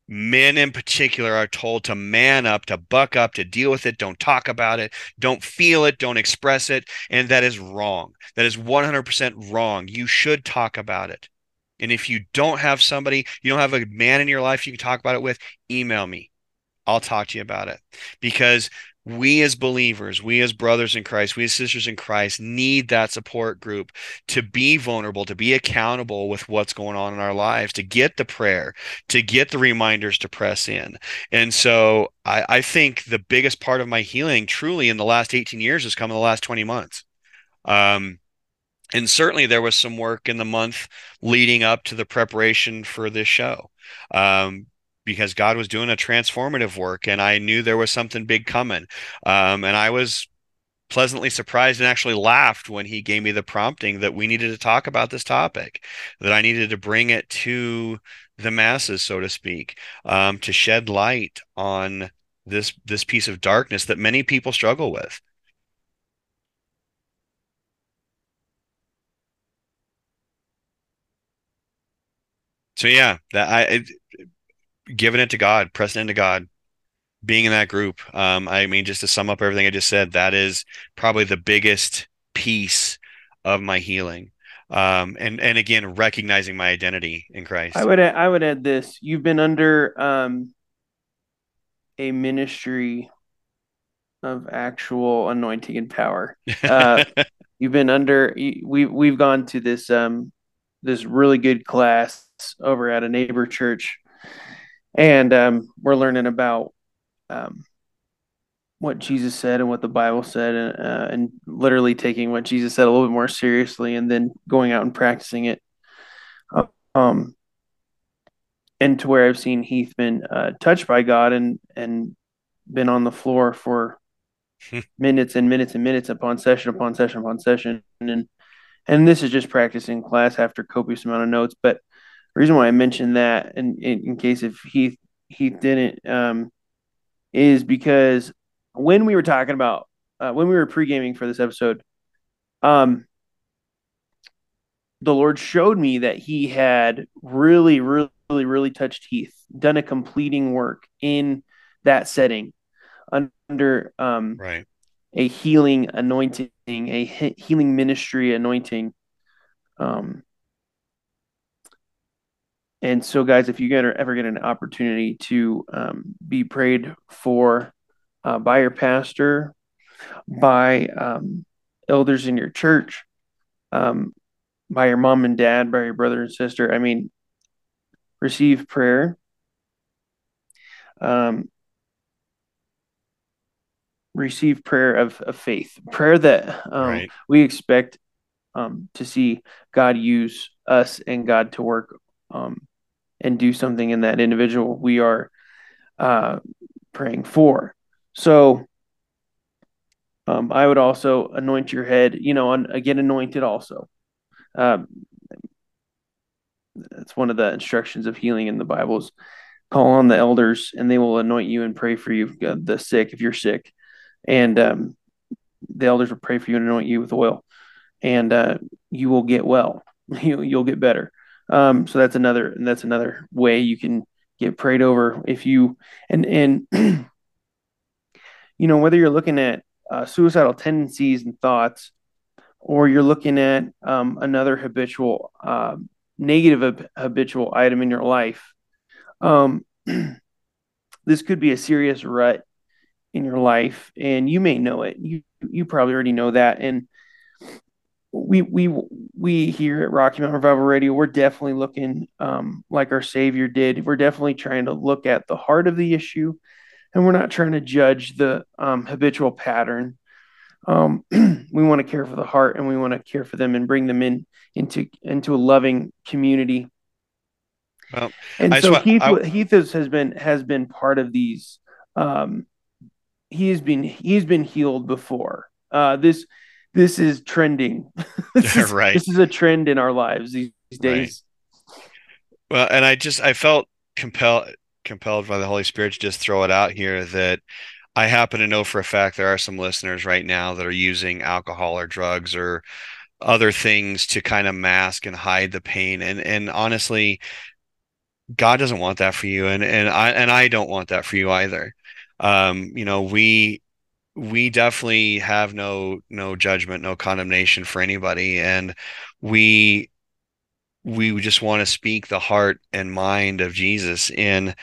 men in particular are told to man up, to buck up, to deal with it, don't talk about it, don't feel it, don't express it. And that is wrong. That is 100% wrong. You should talk about it. And if you don't have somebody, you don't have a man in your life you can talk about it with, email me. I'll talk to you about it because we as believers, we as brothers in Christ, we as sisters in Christ need that support group to be vulnerable, to be accountable with what's going on in our lives, to get the prayer, to get the reminders to press in. And so I, I think the biggest part of my healing truly in the last 18 years has come in the last 20 months. Um, and certainly there was some work in the month leading up to the preparation for this show. Um, because God was doing a transformative work and I knew there was something big coming. Um, and I was pleasantly surprised and actually laughed when he gave me the prompting that we needed to talk about this topic, that I needed to bring it to the masses, so to speak, um, to shed light on this this piece of darkness that many people struggle with. So yeah, that I it, giving it to God, pressing into God, being in that group. Um, I mean, just to sum up everything I just said, that is probably the biggest piece of my healing. Um, and and again, recognizing my identity in Christ. I would add, I would add this: you've been under um, a ministry of actual anointing and power. Uh, you've been under we we've gone to this um this really good class over at a neighbor church and um, we're learning about um, what Jesus said and what the Bible said, and, uh, and literally taking what Jesus said a little bit more seriously, and then going out and practicing it. Um, and to where I've seen Heath been uh, touched by God and and been on the floor for minutes and minutes and minutes upon session upon session upon session, and and this is just practicing class after copious amount of notes, but reason why I mentioned that, and in, in, case if Heath Heath didn't, um, is because when we were talking about uh, when we were pre gaming for this episode, um, the Lord showed me that He had really, really, really touched Heath, done a completing work in that setting under um, right. a healing anointing, a healing ministry anointing. Um, and so, guys, if you get, ever get an opportunity to um, be prayed for uh, by your pastor, by um, elders in your church, um, by your mom and dad, by your brother and sister, I mean, receive prayer. um, receive prayer of, of faith, prayer that um, right. we expect um, to see God use us and God to work um, and do something in that individual we are uh, praying for. So um, I would also anoint your head, you know, on, get anointed also. Um, that's one of the instructions of healing in the Bibles. Call on the elders, and they will anoint you and pray for you, uh, the sick, if you're sick. And um, the elders will pray for you and anoint you with oil, and uh, you will get well. You, you'll get better. Um, so that's another, and that's another way you can get prayed over if you and and you know whether you're looking at uh, suicidal tendencies and thoughts, or you're looking at um, another habitual uh, negative habitual item in your life. Um, this could be a serious rut in your life, and you may know it. You you probably already know that, and we we we here at Rocky Mountain Revival Radio, we're definitely looking um, like our Savior did. We're definitely trying to look at the heart of the issue, and we're not trying to judge the um, habitual pattern. Um, we want to care for the heart, and we want to care for them and bring them in into into a loving community. Well, and I so Heath I, Heath has, has been has been part of these. Um, he's been he's been healed before. Uh, this this is trending. this is, right. This is a trend in our lives these, these days. Right. Well, and I just I felt compelled compelled by the Holy Spirit to just throw it out here that I happen to know for a fact there are some listeners right now that are using alcohol or drugs or other things to kind of mask and hide the pain. And and honestly, God doesn't want that for you, and and I and I don't want that for you either. Um, you know, we we definitely have no no judgment, no condemnation for anybody, and we we just want to speak the heart and mind of Jesus. In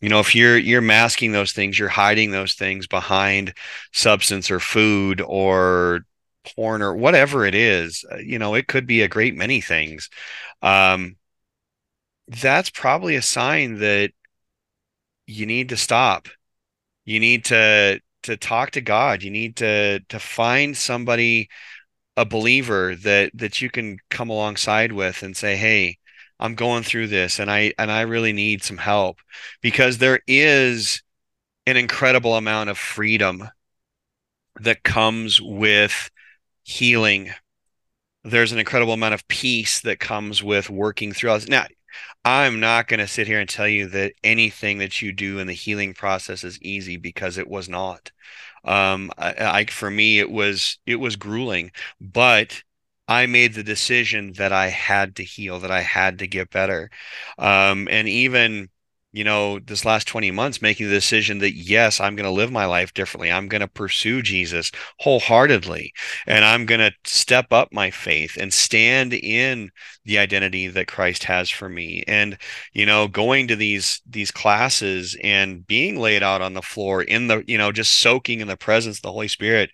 you know if you're you're masking those things you're hiding those things behind substance or food or porn or whatever it is uh, you know it could be a great many things. Um that's probably a sign that you need to stop. You need to to talk to God. You need to to find somebody, a believer that that you can come alongside with and say, "Hey, I'm going through this, and I and I really need some help," because there is an incredible amount of freedom that comes with healing. There's an incredible amount of peace that comes with working through us. Now, I'm not going to sit here and tell you that anything that you do in the healing process is easy because it was not. Um, I, I for me it was it was grueling, but I made the decision that I had to heal, that I had to get better. Um, and even you know, this last 20 months making the decision that yes, I'm going to live my life differently. I'm going to pursue Jesus wholeheartedly and I'm going to step up my faith and stand in the identity that Christ has for me. And you know, going to these these classes and being laid out on the floor in the, you know, just soaking in the presence of the Holy Spirit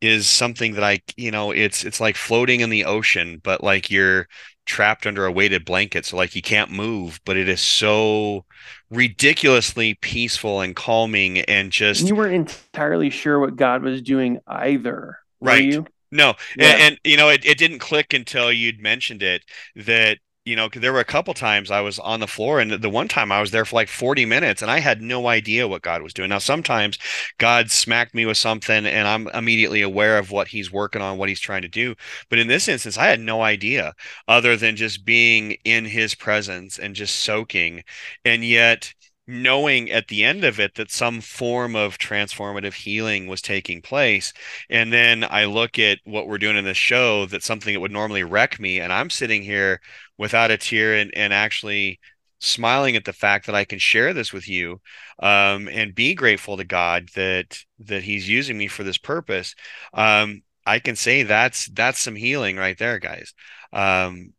is something that I, you know, it's it's like floating in the ocean, but like you're trapped under a weighted blanket so like you can't move but it is so ridiculously peaceful and calming and just you weren't entirely sure what god was doing either right you? no yeah. and, and, you know it, it didn't click until you'd mentioned it that you know, there were a couple times I was on the floor, and the one time I was there for like 40 minutes, and I had no idea what God was doing. Now, sometimes God smacked me with something, and I'm immediately aware of what He's working on, what He's trying to do. But in this instance, I had no idea other than just being in His presence and just soaking. And yet, knowing at the end of it that some form of transformative healing was taking place. And then i look at what we're doing in this show that something that would normally wreck me and i'm sitting here without a tear and, and actually smiling at the fact that i can share this with you um, and be grateful to god that that he's using me for this purpose. Um, i can say that's that's some healing right there guys. Um,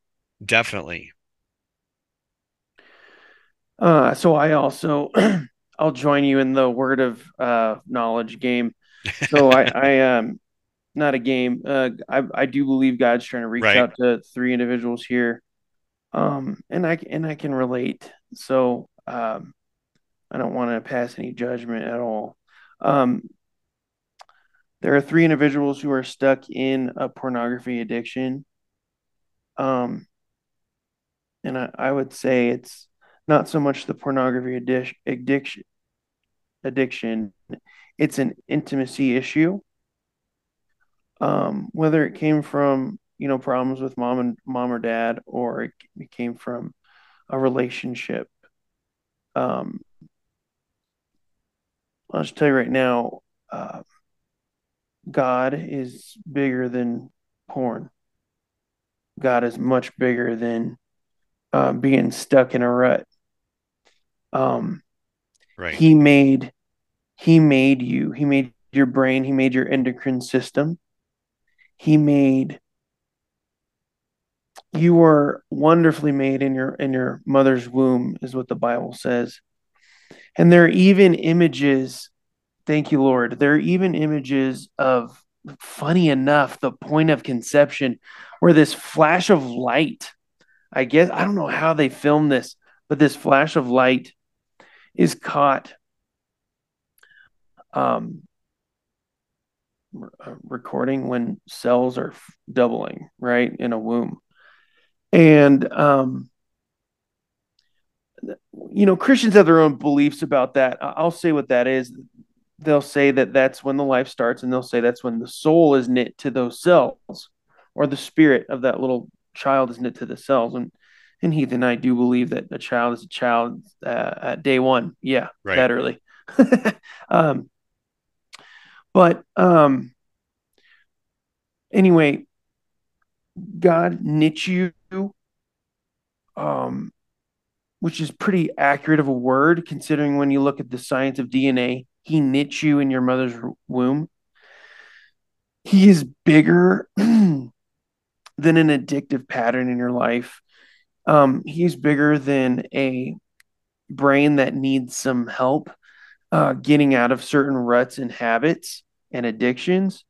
definitely uh, so I also I'll join you in the word of uh, knowledge game. So I, I um not a game. Uh, I I do believe God's trying to reach right. out to three individuals here, um, and I and I can relate. So um, I don't want to pass any judgment at all. Um, there are three individuals who are stuck in a pornography addiction. Um, and I, I would say it's not so much the pornography addiction addiction it's an intimacy issue um, whether it came from you know problems with mom and mom or dad or it, came from a relationship um, i'll just tell you right now uh, god is bigger than porn god is much bigger than uh, being stuck in a rut. Um, right. He made he made you. He made your brain. He made your endocrine system. He made you were wonderfully made in your in your mother's womb is what the bible says and there are even images thank you lord there are even images of funny enough the point of conception where this flash of light I guess I don't know how they filmed this, but this flash of light is caught um, uh, recording when cells are doubling, right, in a womb. And um, you know, Christians have their own beliefs about that. I'll say what that is. They'll say that that's when the life starts, and they'll say that's when the soul is knit to those cells, or the spirit of that little child is knit to the cells. And and Heath and I do believe that a child is a child uh, at day one. Yeah, right. that early. um, but um, anyway, God knit you, um, which is pretty accurate of a word considering when you look at the science of DNA. He knit you in your mother's womb. He is bigger than an addictive pattern in your life. Um, he's bigger than a brain that needs some help uh, getting out of certain ruts and habits and addictions.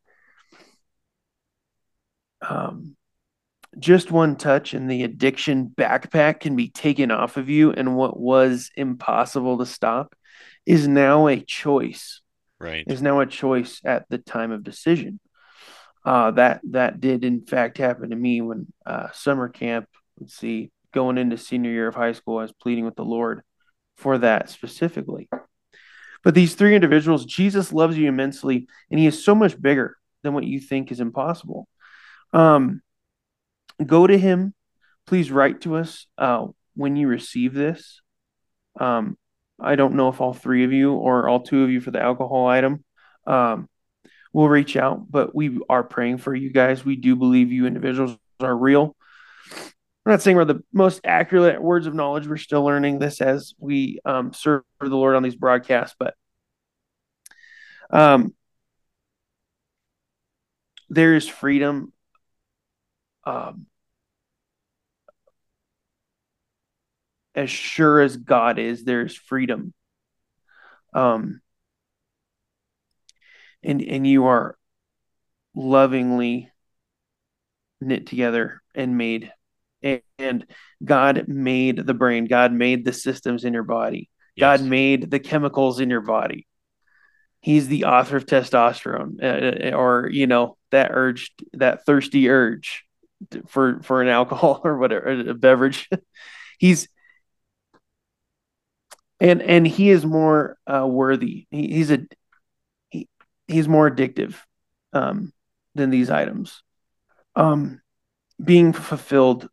Um, just one touch and the addiction backpack can be taken off of you, and what was impossible to stop is now a choice. Right. Is now a choice at the time of decision. Uh, that that did in fact happen to me when uh, summer camp. Let's see, going into senior year of high school, I was pleading with the Lord for that specifically. But these three individuals, Jesus loves you immensely, and He is so much bigger than what you think is impossible. Um, go to Him. Please write to us uh, when you receive this. Um, I don't know if all three of you or all two of you for the alcohol item um, will reach out, but we are praying for you guys. We do believe you individuals are real. I'm not saying we're the most accurate words of knowledge. We're still learning this as we um, serve the Lord on these broadcasts, but um, there is freedom. Um, as sure as God is, there's freedom. Um, and and you are lovingly knit together and made and God made the brain. God made the systems in your body. Yes. God made the chemicals in your body. He's the author of testosterone, uh, uh, or you know that urge, that thirsty urge for for an alcohol or whatever, a beverage. he's and and he is more uh, worthy. He, he's a he, he's more addictive um, than these items. Um, being fulfilled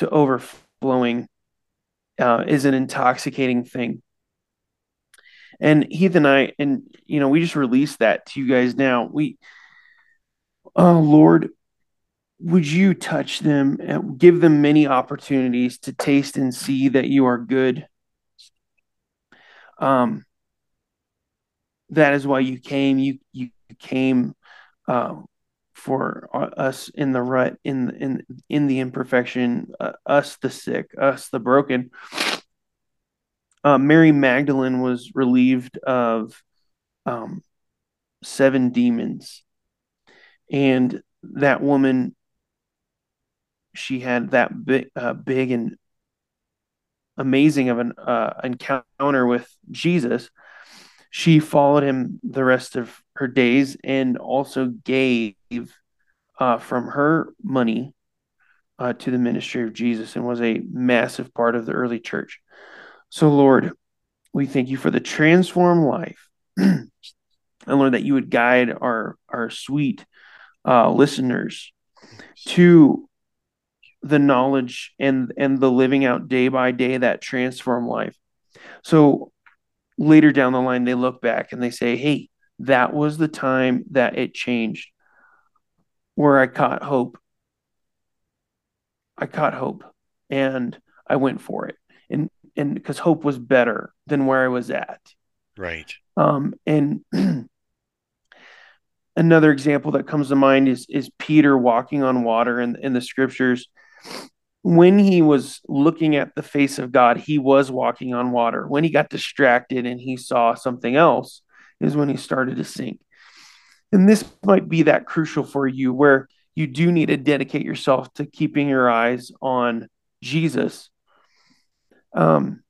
to overflowing uh, is an intoxicating thing. And Heath and I, and you know, we just released that to you guys now. We, oh Lord, would you touch them and give them many opportunities to taste and see that you are good? Um, that is why you came. You you came uh, for us in the rut, in in in the imperfection, uh, us the sick, us the broken. Uh, Mary Magdalene was relieved of um, seven demons, and that woman, she had that big, uh, big and amazing of an uh, encounter with Jesus, she followed him the rest of her days and also gave uh, from her money uh, to the ministry of Jesus and was a massive part of the early church. So, Lord, we thank you for the transformed life. and Lord, that you would guide our, our sweet uh, listeners to the knowledge and and the living out day by day that transform life. So later down the line, they look back and they say, "Hey, that was the time that it changed, where I caught hope. I caught hope, and I went for it, and and because hope was better than where I was at." Right. Um, and another example that comes to mind is is Peter walking on water in, in the scriptures. When he was looking at the face of God, he was walking on water. When he got distracted and he saw something else, is when he started to sink. And this might be that crucial for you where you do need to dedicate yourself to keeping your eyes on Jesus. Um,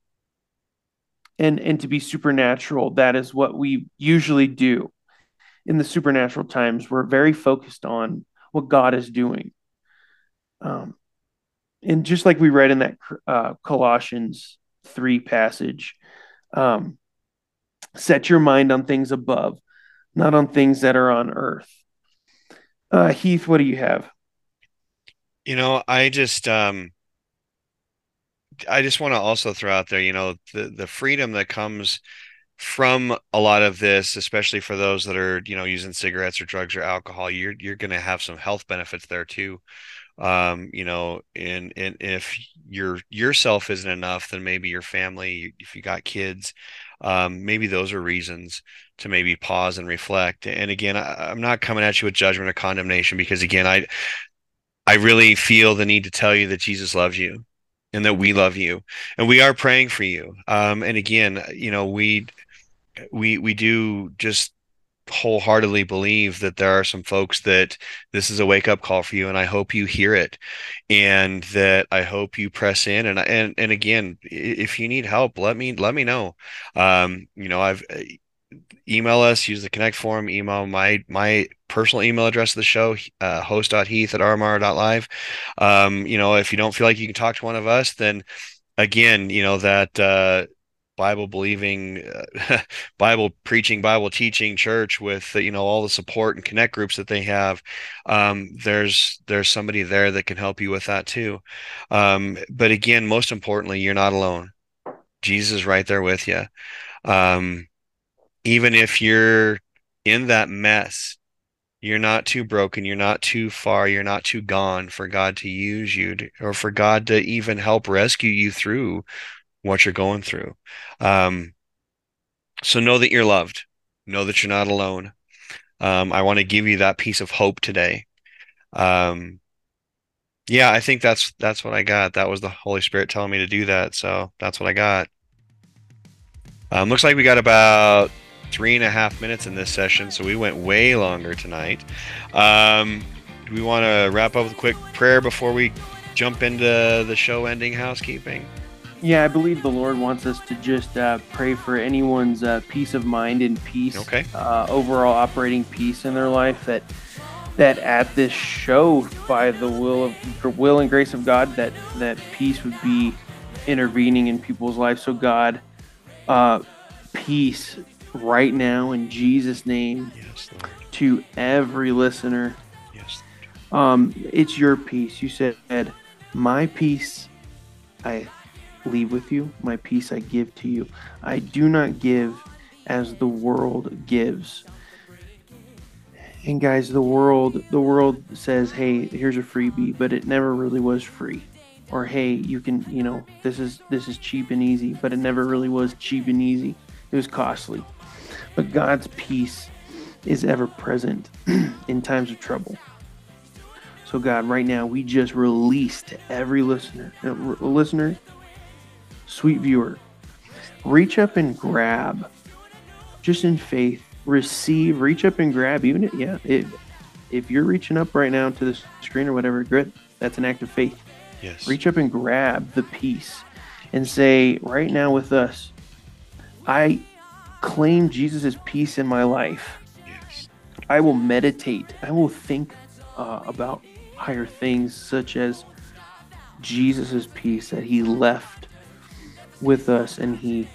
and and to be supernatural, that is what we usually do in the supernatural times, we're very focused on what God is doing. Um, and just like we read in that uh, Colossians 3 passage, um, set your mind on things above, not on things that are on earth. Uh, Heath, what do you have? You know, I just, um, I just want to also throw out there, you know, the the freedom that comes from a lot of this, especially for those that are, you know, using cigarettes or drugs or alcohol, you're you're going to have some health benefits there too. Um, you know, and and if your yourself isn't enough, then maybe your family, if you got kids, um, maybe those are reasons to maybe pause and reflect. And again, I, I'm not coming at you with judgment or condemnation because again, I I really feel the need to tell you that Jesus loves you and that we love you and we are praying for you. Um, and again, you know, we we we do just wholeheartedly believe that there are some folks that this is a wake up call for you and I hope you hear it and that I hope you press in and and and again if you need help let me let me know. Um you know I've uh, email us use the connect form email my my personal email address of the show uh, host.heath at rmrr.live um you know if you don't feel like you can talk to one of us then again you know that uh Bible believing, uh, Bible preaching, Bible teaching church with you know all the support and connect groups that they have. Um, there's there's somebody there that can help you with that too. Um, but again, most importantly, you're not alone. Jesus is right there with you. Um, even if you're in that mess, you're not too broken you're not too far you're not too gone for god to use you to, or for god to even help rescue you through what you're going through. Um, so know that you're loved. Know that you're not alone. Um, I want to give you that piece of hope today. Um, yeah, I think that's that's what I got. That was the Holy Spirit telling me to do that. So that's what I got. Um, looks like we got about three and a half minutes in this session, so we went way longer tonight. Um, do we want to wrap up with a quick prayer before we jump into the show ending housekeeping? Yeah, I believe the Lord wants us to just uh, pray for anyone's uh, peace of mind and peace, okay. uh, overall operating peace in their life. That that at this show, by the will of will and grace of God, that that peace would be intervening in people's lives. So God, uh, peace right now in Jesus' name yes, to every listener. Yes. Um, it's your peace. You said, "My peace, I." leave with you, my peace I give to you. I do not give as the world gives. And guys, the world the world says, "Hey, here's a freebie," but it never really was free. Or, "Hey, you can, you know, this is this is cheap and easy," but it never really was cheap and easy. It was costly. But God's peace is ever present in times of trouble. So God, right now we just release to every listener, uh, listener, sweet viewer, reach up and grab, just in faith, receive, reach up and grab. Even if, yeah, if, if you're reaching up right now to the screen or whatever, good. That's an act of faith. Yes. Reach up and grab the peace and say, right now with us, I claim Jesus' peace in my life. Yes. I will meditate. I will think uh, about higher things, such as Jesus' peace that He left with us, and He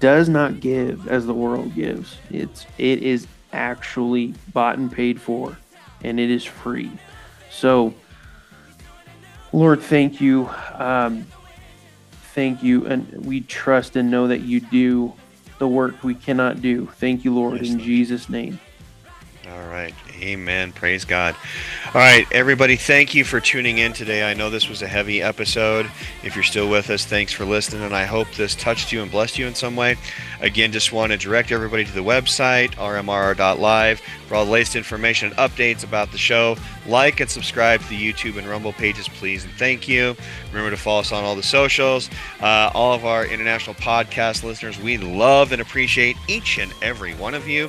does not give as the world gives. It's it is actually bought and paid for, and it is free. So, Lord, thank you, um, thank you, and we trust and know that you do the work we cannot do. Thank you, Lord, Yes, in Lord. Jesus' name. All right. Amen. Praise God. All right, everybody, thank you for tuning in today. I know this was a heavy episode. If you're still with us, thanks for listening, and I hope this touched you and blessed you in some way. Again, just want to direct everybody to the website, rmrr.live, for all the latest information and updates about the show. Like and subscribe to the YouTube and Rumble pages, please, and thank you. Remember to follow us on all the socials. Uh, all of our international podcast listeners, we love and appreciate each and every one of you.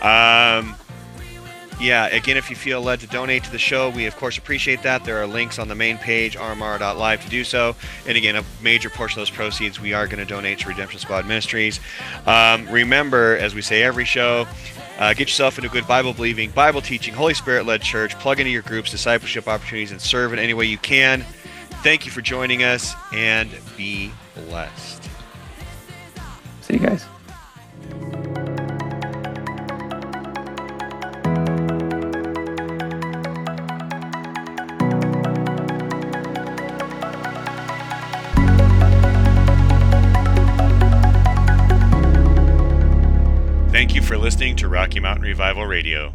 Um, yeah, again, if you feel led to donate to the show, we of course appreciate that. There are links on the main page, rmrr.live, to do so. And again, a major portion of those proceeds we are going to donate to Redemption Squad Ministries. Um, remember, as we say every show, uh, get yourself into a good Bible believing, Bible teaching, Holy Spirit led church. Plug into your groups, discipleship opportunities, and serve in any way you can. Thank you for joining us and be blessed. See you guys. Thank you for listening to Rocky Mountain Revival Radio.